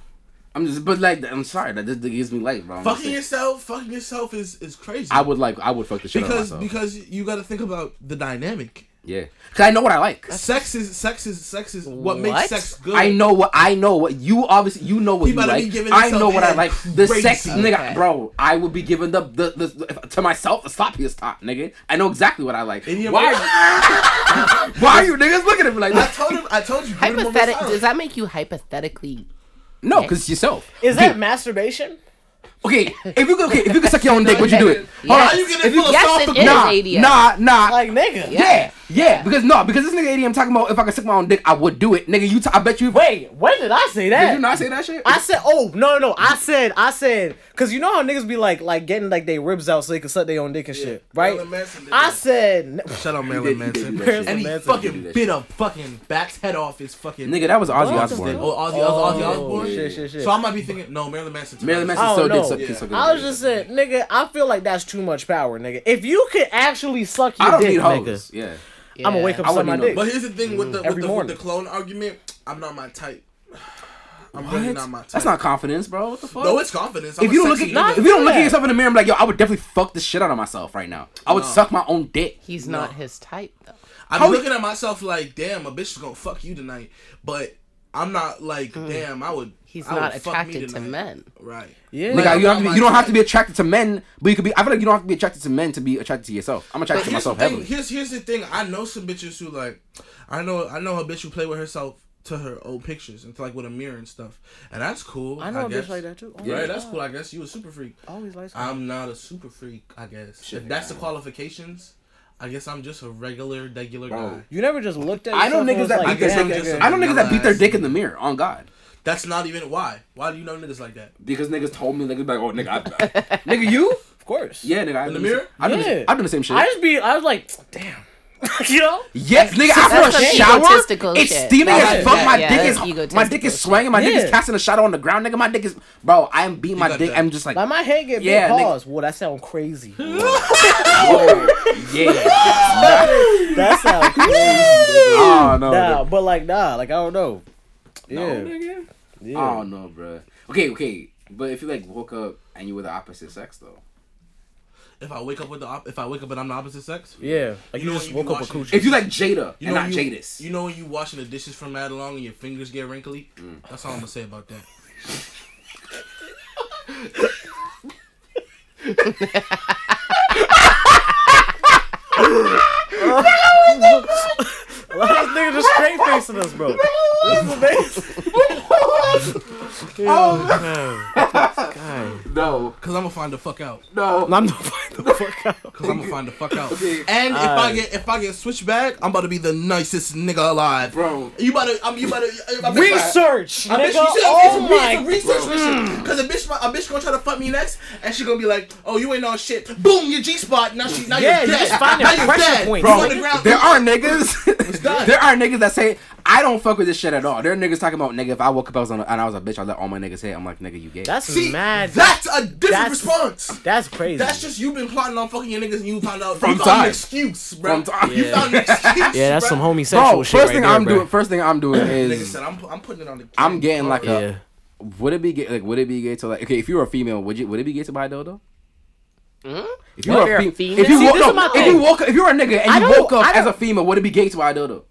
I'm just, but like, I'm sorry that this gives me life, bro. I'm Fucking yourself, fucking yourself is is crazy. I would like, I would fuck the shit out of because myself. because you got to think about the dynamic. yeah, cause I know what I like. Sex is sex is sex is what, What? makes sex good. I know what I know. What you obviously you know what He you better be like. giving I himself know what I head like. The crazy. sex, nigga, Okay. bro. I would be giving the the, the to myself the sloppiest top, nigga. I know exactly what I like. In your Why? <laughs> Why are you niggas looking at me like I that? told him. I told you. give it a moment Hypothetic. silence. Does that make you hypothetically? No, because it's yourself. Is okay, that masturbation? okay? If you could, okay, if you could suck your own dick, would you do it? Hold on. How you getting If you- Yes, philosophical? it is Nah, ADM. nah, nah. Like nigga. yeah, yeah. Because no, because this nigga ADM talking about if I could suck my own dick, I would do it, nigga. You, t- I bet you. Wait, when did I say that? Did you not say that shit? I said, oh no, no, no. I said, I said, cause you know how niggas be like, like getting like they ribs out so they can suck their own dick and shit, right? Marilyn Manson I that. said, <laughs> shut up, He Marilyn did- he did Manson. do. And he Manson fucking that bit a fucking back's head off his fucking. Nigga, that was Ozzy What the Osbourne. Oh, Ozzy, Oh, Ozzy Osbourne. shit, shit, shit. So I might be thinking, no, Marilyn Manson. took Marilyn. Manson I still don't did know. suck, Yeah. kiss I was just saying, nigga, I feel like that's too much power, nigga. If you could actually suck your I don't dick, nigga, hoes. Yeah. I'm gonna wake up I my dick. But here's the thing with the mm. with the, with the clone argument. I'm not my type. I'm really not my type. That's not confidence, bro. What the fuck? No, it's confidence. I'm if you don't look at nigga. if you don't look at yourself in the mirror, I'm like, yo, I would definitely fuck the shit out of myself right now. I would No. suck my own dick. He's No. not his type though. I'm How- looking at myself like, damn, a bitch is gonna fuck you tonight. But I'm not like, mm. damn, I would. He's I not fuck me attracted to men. Right. Yeah. Nigga, Like, you don't, have to be, you don't have to be attracted to men, but you could be. I feel like you don't have to be attracted to men to be attracted to yourself. I'm attracted But to myself thing. heavily. Here's here's the thing. I know some bitches who like, I know I know a bitch who play with herself to her old pictures and like with a mirror and stuff, and that's cool. I know a guess. bitch like that too. Oh, Right, that's God. cool. I guess you a super freak. Always like I'm not a super freak. I guess Shit, if that's the qualifications, I guess I'm just a regular, regular Bro. guy. You never just looked at. I know niggas that like, I beat their guess I'm just a I know niggas that beat their dick in the mirror. On God, That's not even why. Why do you know niggas like that? because niggas told me niggas like, oh nigga, I, <laughs> nigga, you? Of course. Yeah, nigga. I In the do mirror? I do. Yeah. The, I do the same shit. I just be. I was like, damn. <laughs> you know. Yes, nigga. That's After a shower, it's shit. steaming as fuck. yeah, my yeah, dick is my dick is swinging. My dick is casting a shadow on the ground, nigga. My dick is, bro. I am beating my dick. that. I'm just like, Like my head get Yeah, big nigga. pause. Whoa, that sound crazy. <laughs> yeah. that sound crazy. oh no. Nah, but like nah, like I don't know. No, Yeah. nigga. yeah. Oh no, bro. Okay, okay. But if you like woke up and you were the opposite sex though, If I wake up with the op- if I wake up and I'm the opposite sex, Yeah. Like You you, know just when you woke be up a coochie. if you like Jada you and know not you, Jadis, You know when you washing the dishes from mad long and your fingers get wrinkly. Mm. That's all I'm gonna say about that. <laughs> Why this nigga just straight facing us, bro? This is amazing. oh, God. no, Cause I'm gonna find the fuck out. no. I'm going to find the fuck out. Cause I'm gonna find the fuck out. Okay. And if I get if I get switched back, I'm about to be the nicest nigga alive. Bro. You about to I'm you about to I bet- Research, I bet nigga. you said Oh it's, a, my. research mission. Mm. Cause a bitch, a bitch gonna try to fuck me next, and she gonna be like, "Oh, you ain't on shit." Boom, your G spot. Now she, now Yeah, you're you dead. just find now your you're pressure dead. point, You bro. on the ground. There are niggas. Done. there are niggas that say I don't fuck with this shit at all. There are niggas talking about nigga. If I woke up I was on a, and I was a bitch, I let all my niggas say. I'm like nigga, you gay. That's See, mad. that's a different That's- response. That's crazy. That's just you been plotting on fucking your niggas and you found out From you found time. an excuse, bro. From time. You Yeah. found an excuse. yeah, that's bro. some homosexual bro. shit First right thing there, I'm bro. doing. First thing I'm doing Nigga is said I'm, I'm putting it on the. I'm getting like Yeah. a. Would it be gay? Like, would it be gay to like? Okay, if you were a female, would you? Would it be gay to buy a dildo? If you What, were if a, you're a fe- female? if you See, woke this is up, my if you woke up, if you were a nigga and you woke up as a don't- female, would it be gay to buy a dildo?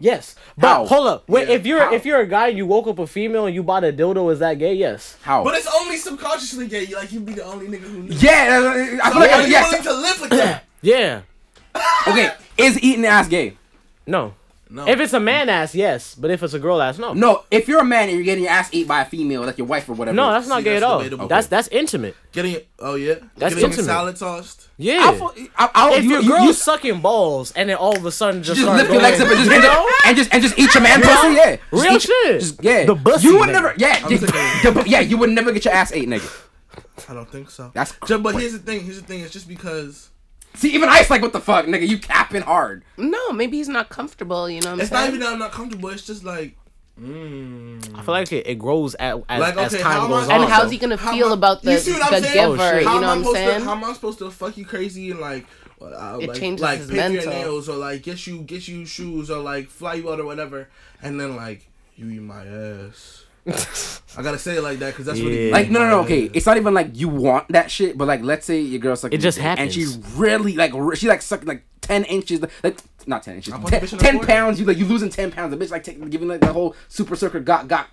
Yes, but How? hold up. Wait, Yeah. if you're How? if you're a guy and you woke up a female and you bought a dildo, is that gay? Yes. How? But it's only subconsciously gay. Like you'd be the only nigga who. Knows. yeah, I feel So like are you yes. willing to live with that? <clears throat> Yeah. Okay, is eating ass gay? No. No. If it's a man ass, yes. But if it's a girl ass, no. No, if you're a man and you're getting your ass eaten by a female, like your wife or whatever. No, that's not See, gay that's at all. debatable. That's that's intimate. Getting it. Oh yeah. That's Getting intimate. salad tossed. Yeah. I, feel- I, I, if you, your you, girl's you sucking balls and then all of a sudden just, just lift your legs up and just, you and know? and just and just eat your man pussy. Yeah, Just Real eat- shit. Just, yeah, The pussy, You would nigga. never. Yeah, I'm you- the- yeah. You would never get your ass ate, nigga. I don't think so. That's Ju- but here's the thing. Here's the thing. It's just because See, even Ice like, what the fuck, nigga? You capping hard. No, maybe he's not comfortable. You know what I'm it's saying? not even that I'm not comfortable. It's just like. Mm. I feel like it, it grows as, as, Like, okay, how time goes I- goes and how's he gonna How feel I- about the you see what I'm the saying? giver? Oh, you How know am I what I'm supposed saying? To, how am I supposed to fuck you crazy and like uh, It like, changes like his pay for your nails or like get you get you shoes or like fly you out or whatever, and then like you eat my ass. I gotta say it like that because that's what it Like no, no, no. Okay, it's not even like you want that shit, but like let's say your girl sucking, It just your dick, and she really like re- she like sucking like ten inches, like not ten inches, 10, putting bitch in the 10 pounds. You like you losing ten pounds. The bitch like take, giving like the whole super circle got got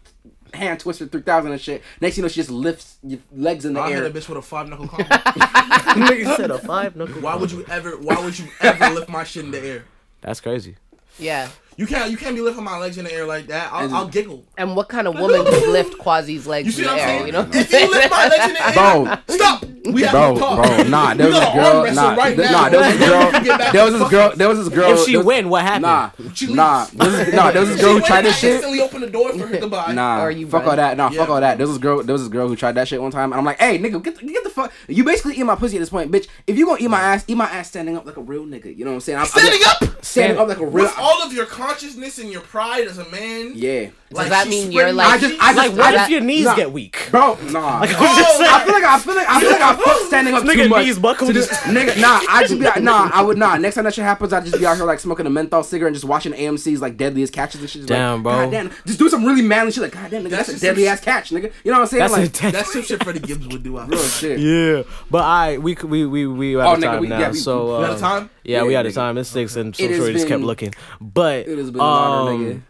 hand twister three thousand and shit. Next thing you know, she just lifts your legs in the I hit air. a bitch with a five knuckle <laughs> combo. Nigga said a five knuckle. why would you ever? Why would you ever lift my shit in the air? That's crazy. Yeah. You can't. You can't be lifting my legs in the air like that. I'll, I'll giggle. And what kind of woman would lift Kwazii's legs You see in the air? You know if you lift my legs in the air, Bro. stop. We have Bro, to talk. bro, nah, there was a girl, wrestle nah, right th- now. nah, there was this <laughs> girl, there was this girl, there was this girl. If she was- win, what happened? Nah, She nah, leaves. there was, nah, there was this girl who She tried went, this shit. Instantly open the door for her. Goodbye. <laughs> Nah, Or you fuck run. all that. Nah, Yeah. fuck all that. There was this girl. There was this girl who tried that shit one time, and I'm like, hey, nigga, get the, get the fuck. You basically eat my pussy at this point, bitch. If you gonna eat my ass, eat my ass standing up like a real nigga. You know what I'm saying? I'm, Standing I'm, up standing up like a real. with all of your consciousness and your pride as a man. yeah, Does that mean you're like- my I just- I just- Like, what I- if your knees nah. get weak? bro, nah. I'm just Oh, saying. I feel like I feel like I feel like I fuck standing up <laughs> Nigga too much. knees buckle to just- just nigga, nah. I just be like, nah. <laughs> I would not. Next time that shit happens, I'd just be out here like smoking a menthol cigarette and just watching AMC's like deadliest catches and shit. Just Damn, like, bro. God damn, just do some really manly shit. Like, god damn, nigga, that's, That's a deadly ass catch, nigga. You know what I'm saying? That's like, intense. That's some shit Freddie Gibbs would do. I real feel. shit. Yeah, but I we could- we we we out Oh, of time we- now. yeah, so uh, out of time? Yeah, we Yeah, out of time. It's six, and so It has sure just kept looking. But It has been an honor, um, nigga.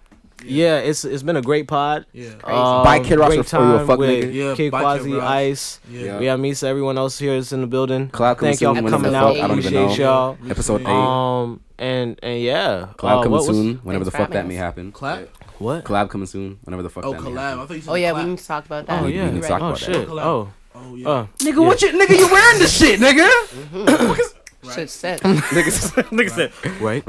Yeah, it's it's been a great pod. Yeah. Um, Buy Kid Rock great before you a time fuck with nigga. Yeah, Kid buy Kwazii, Ice. Yeah. We have Misa. Everyone else here is in the building. Collab coming Thank y'all for coming out. I don't even Appreciate know. y'all. Episode eight. Um and and yeah, Collab uh, coming what soon. Whenever the fuck that may happen. Clap. What? Collab coming soon. Whenever the fuck Oh, that may collab. I happen. thought you said Oh yeah, clap. we need to talk about that. Oh yeah, we yeah. can Right. talk Oh about that. shit. Collab. Oh. Oh yeah. Uh, Nigga, what you nigga? You wearing this shit, nigga? <coughs> <coughs> Shit said. <laughs> nigga said right.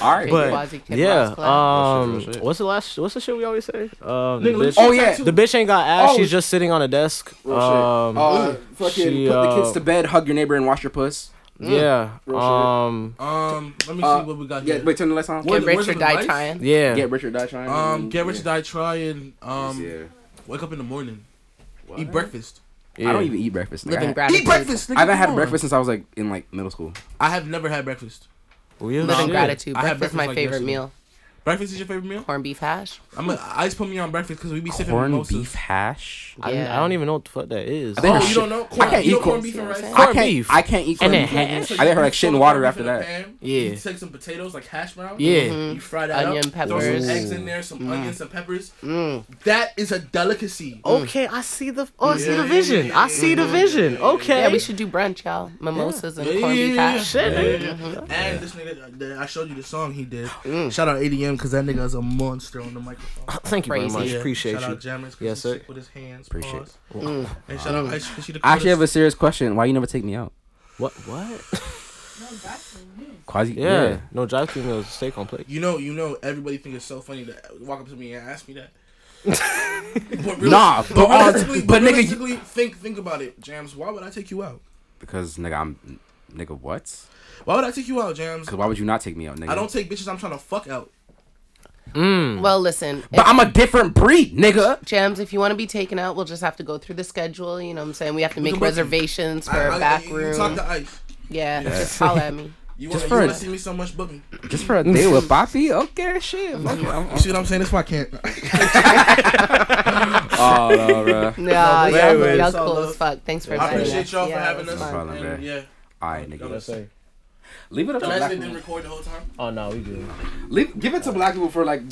All right. But Kwazii Kid yeah, um, Real shit, real shit. what's the last? What's the shit we always say? Um, the Nigga, bitch, Oh, yeah. the bitch ain't got ass. Oh, She's just sitting on a desk. Real. Um, uh, fucking she, put the uh, kids to bed, hug your neighbor, and wash your puss. yeah. Real shit. Um, Um, let me see Uh, what we got Yeah, here. wait, turn the lights on. What- Get where's rich or the die advice? trying. yeah. Get rich or die trying. Um, get rich or die trying. Um, wake up in the morning, eat breakfast. Yeah. I don't even eat breakfast. Like, Live in I, gratitude. Eat breakfast. Nigga, I haven't had on. breakfast since I was like in like middle school. I have never had breakfast. Real Live in shit. gratitude. I had Breakfast is my like favorite yesterday. meal. Breakfast is your favorite meal? Corned beef hash. I'm a, I just put me on breakfast because we be sipping Corned mimosas. beef hash. I, Yeah. I don't even know what the fuck that is. I think Oh, her you shit- don't know? I can't you eat know corn- corned beef and rice? I I Corned can't. beef. I can't eat corned And beef. then nigga. hash. So I think her like shit in put water corned after in a that. pan, Yeah. You take some potatoes like hash browns. Yeah. You fry that Onion, up. Throw peppers. some eggs in there, some onions, some peppers. Mm. That is a delicacy. Okay, I see the. Oh, I see the vision. I see the vision. Okay. Yeah, we should do brunch, y'all. Mimosas and Yeah, corned beef hash. Shit, Yeah, nigga. yeah, yeah. And this nigga, that I showed you the song he did. Mm. Shout out ADM because that nigga is a monster on the microphone. Thank you very much. Yeah. Appreciate shout you. out Jammers 'cause Yes, sir. With his hands. Appreciate Pause. Mm. And shout out Ice because she I actually have a serious question. Why you never take me out? What? What? Kwazii. Yeah. No drive through meals. Steak on plate. You know, you know, everybody think it's so funny to walk up to me and ask me that. <laughs> but Nah, but, but realistically, <laughs> but but nigga, realistically, think think about it, Jams. Why would I take you out? Because nigga, I'm nigga. What? Why would I take you out, Jams? Because why would you not take me out, nigga? I don't take bitches I'm trying to fuck out. Mm. Well, listen. But I'm a different breed, nigga. Jams, if you want to be taken out, we'll just have to go through the schedule. You know what I'm saying? We have to make can book you. reservations for I, a I, back you, room. Talk to Ice. yeah, just holler at me. <laughs> You Just want for to a- see me so much, book me. Just for a day with <laughs> Papi? Okay, shit. Fuck it. I'm- You see what I'm saying? That's why I can't. <laughs> Oh, no, bro. Nah, wait, y'all, y'all cool love. as fuck. Thanks for I inviting appreciate y'all for having us. No problem, And, bro. yeah. All right, I'm nigga. Gonna say. Leave it up to Imagine black they didn't people. record the whole time. Oh no, we good. Leave, give it to black people for like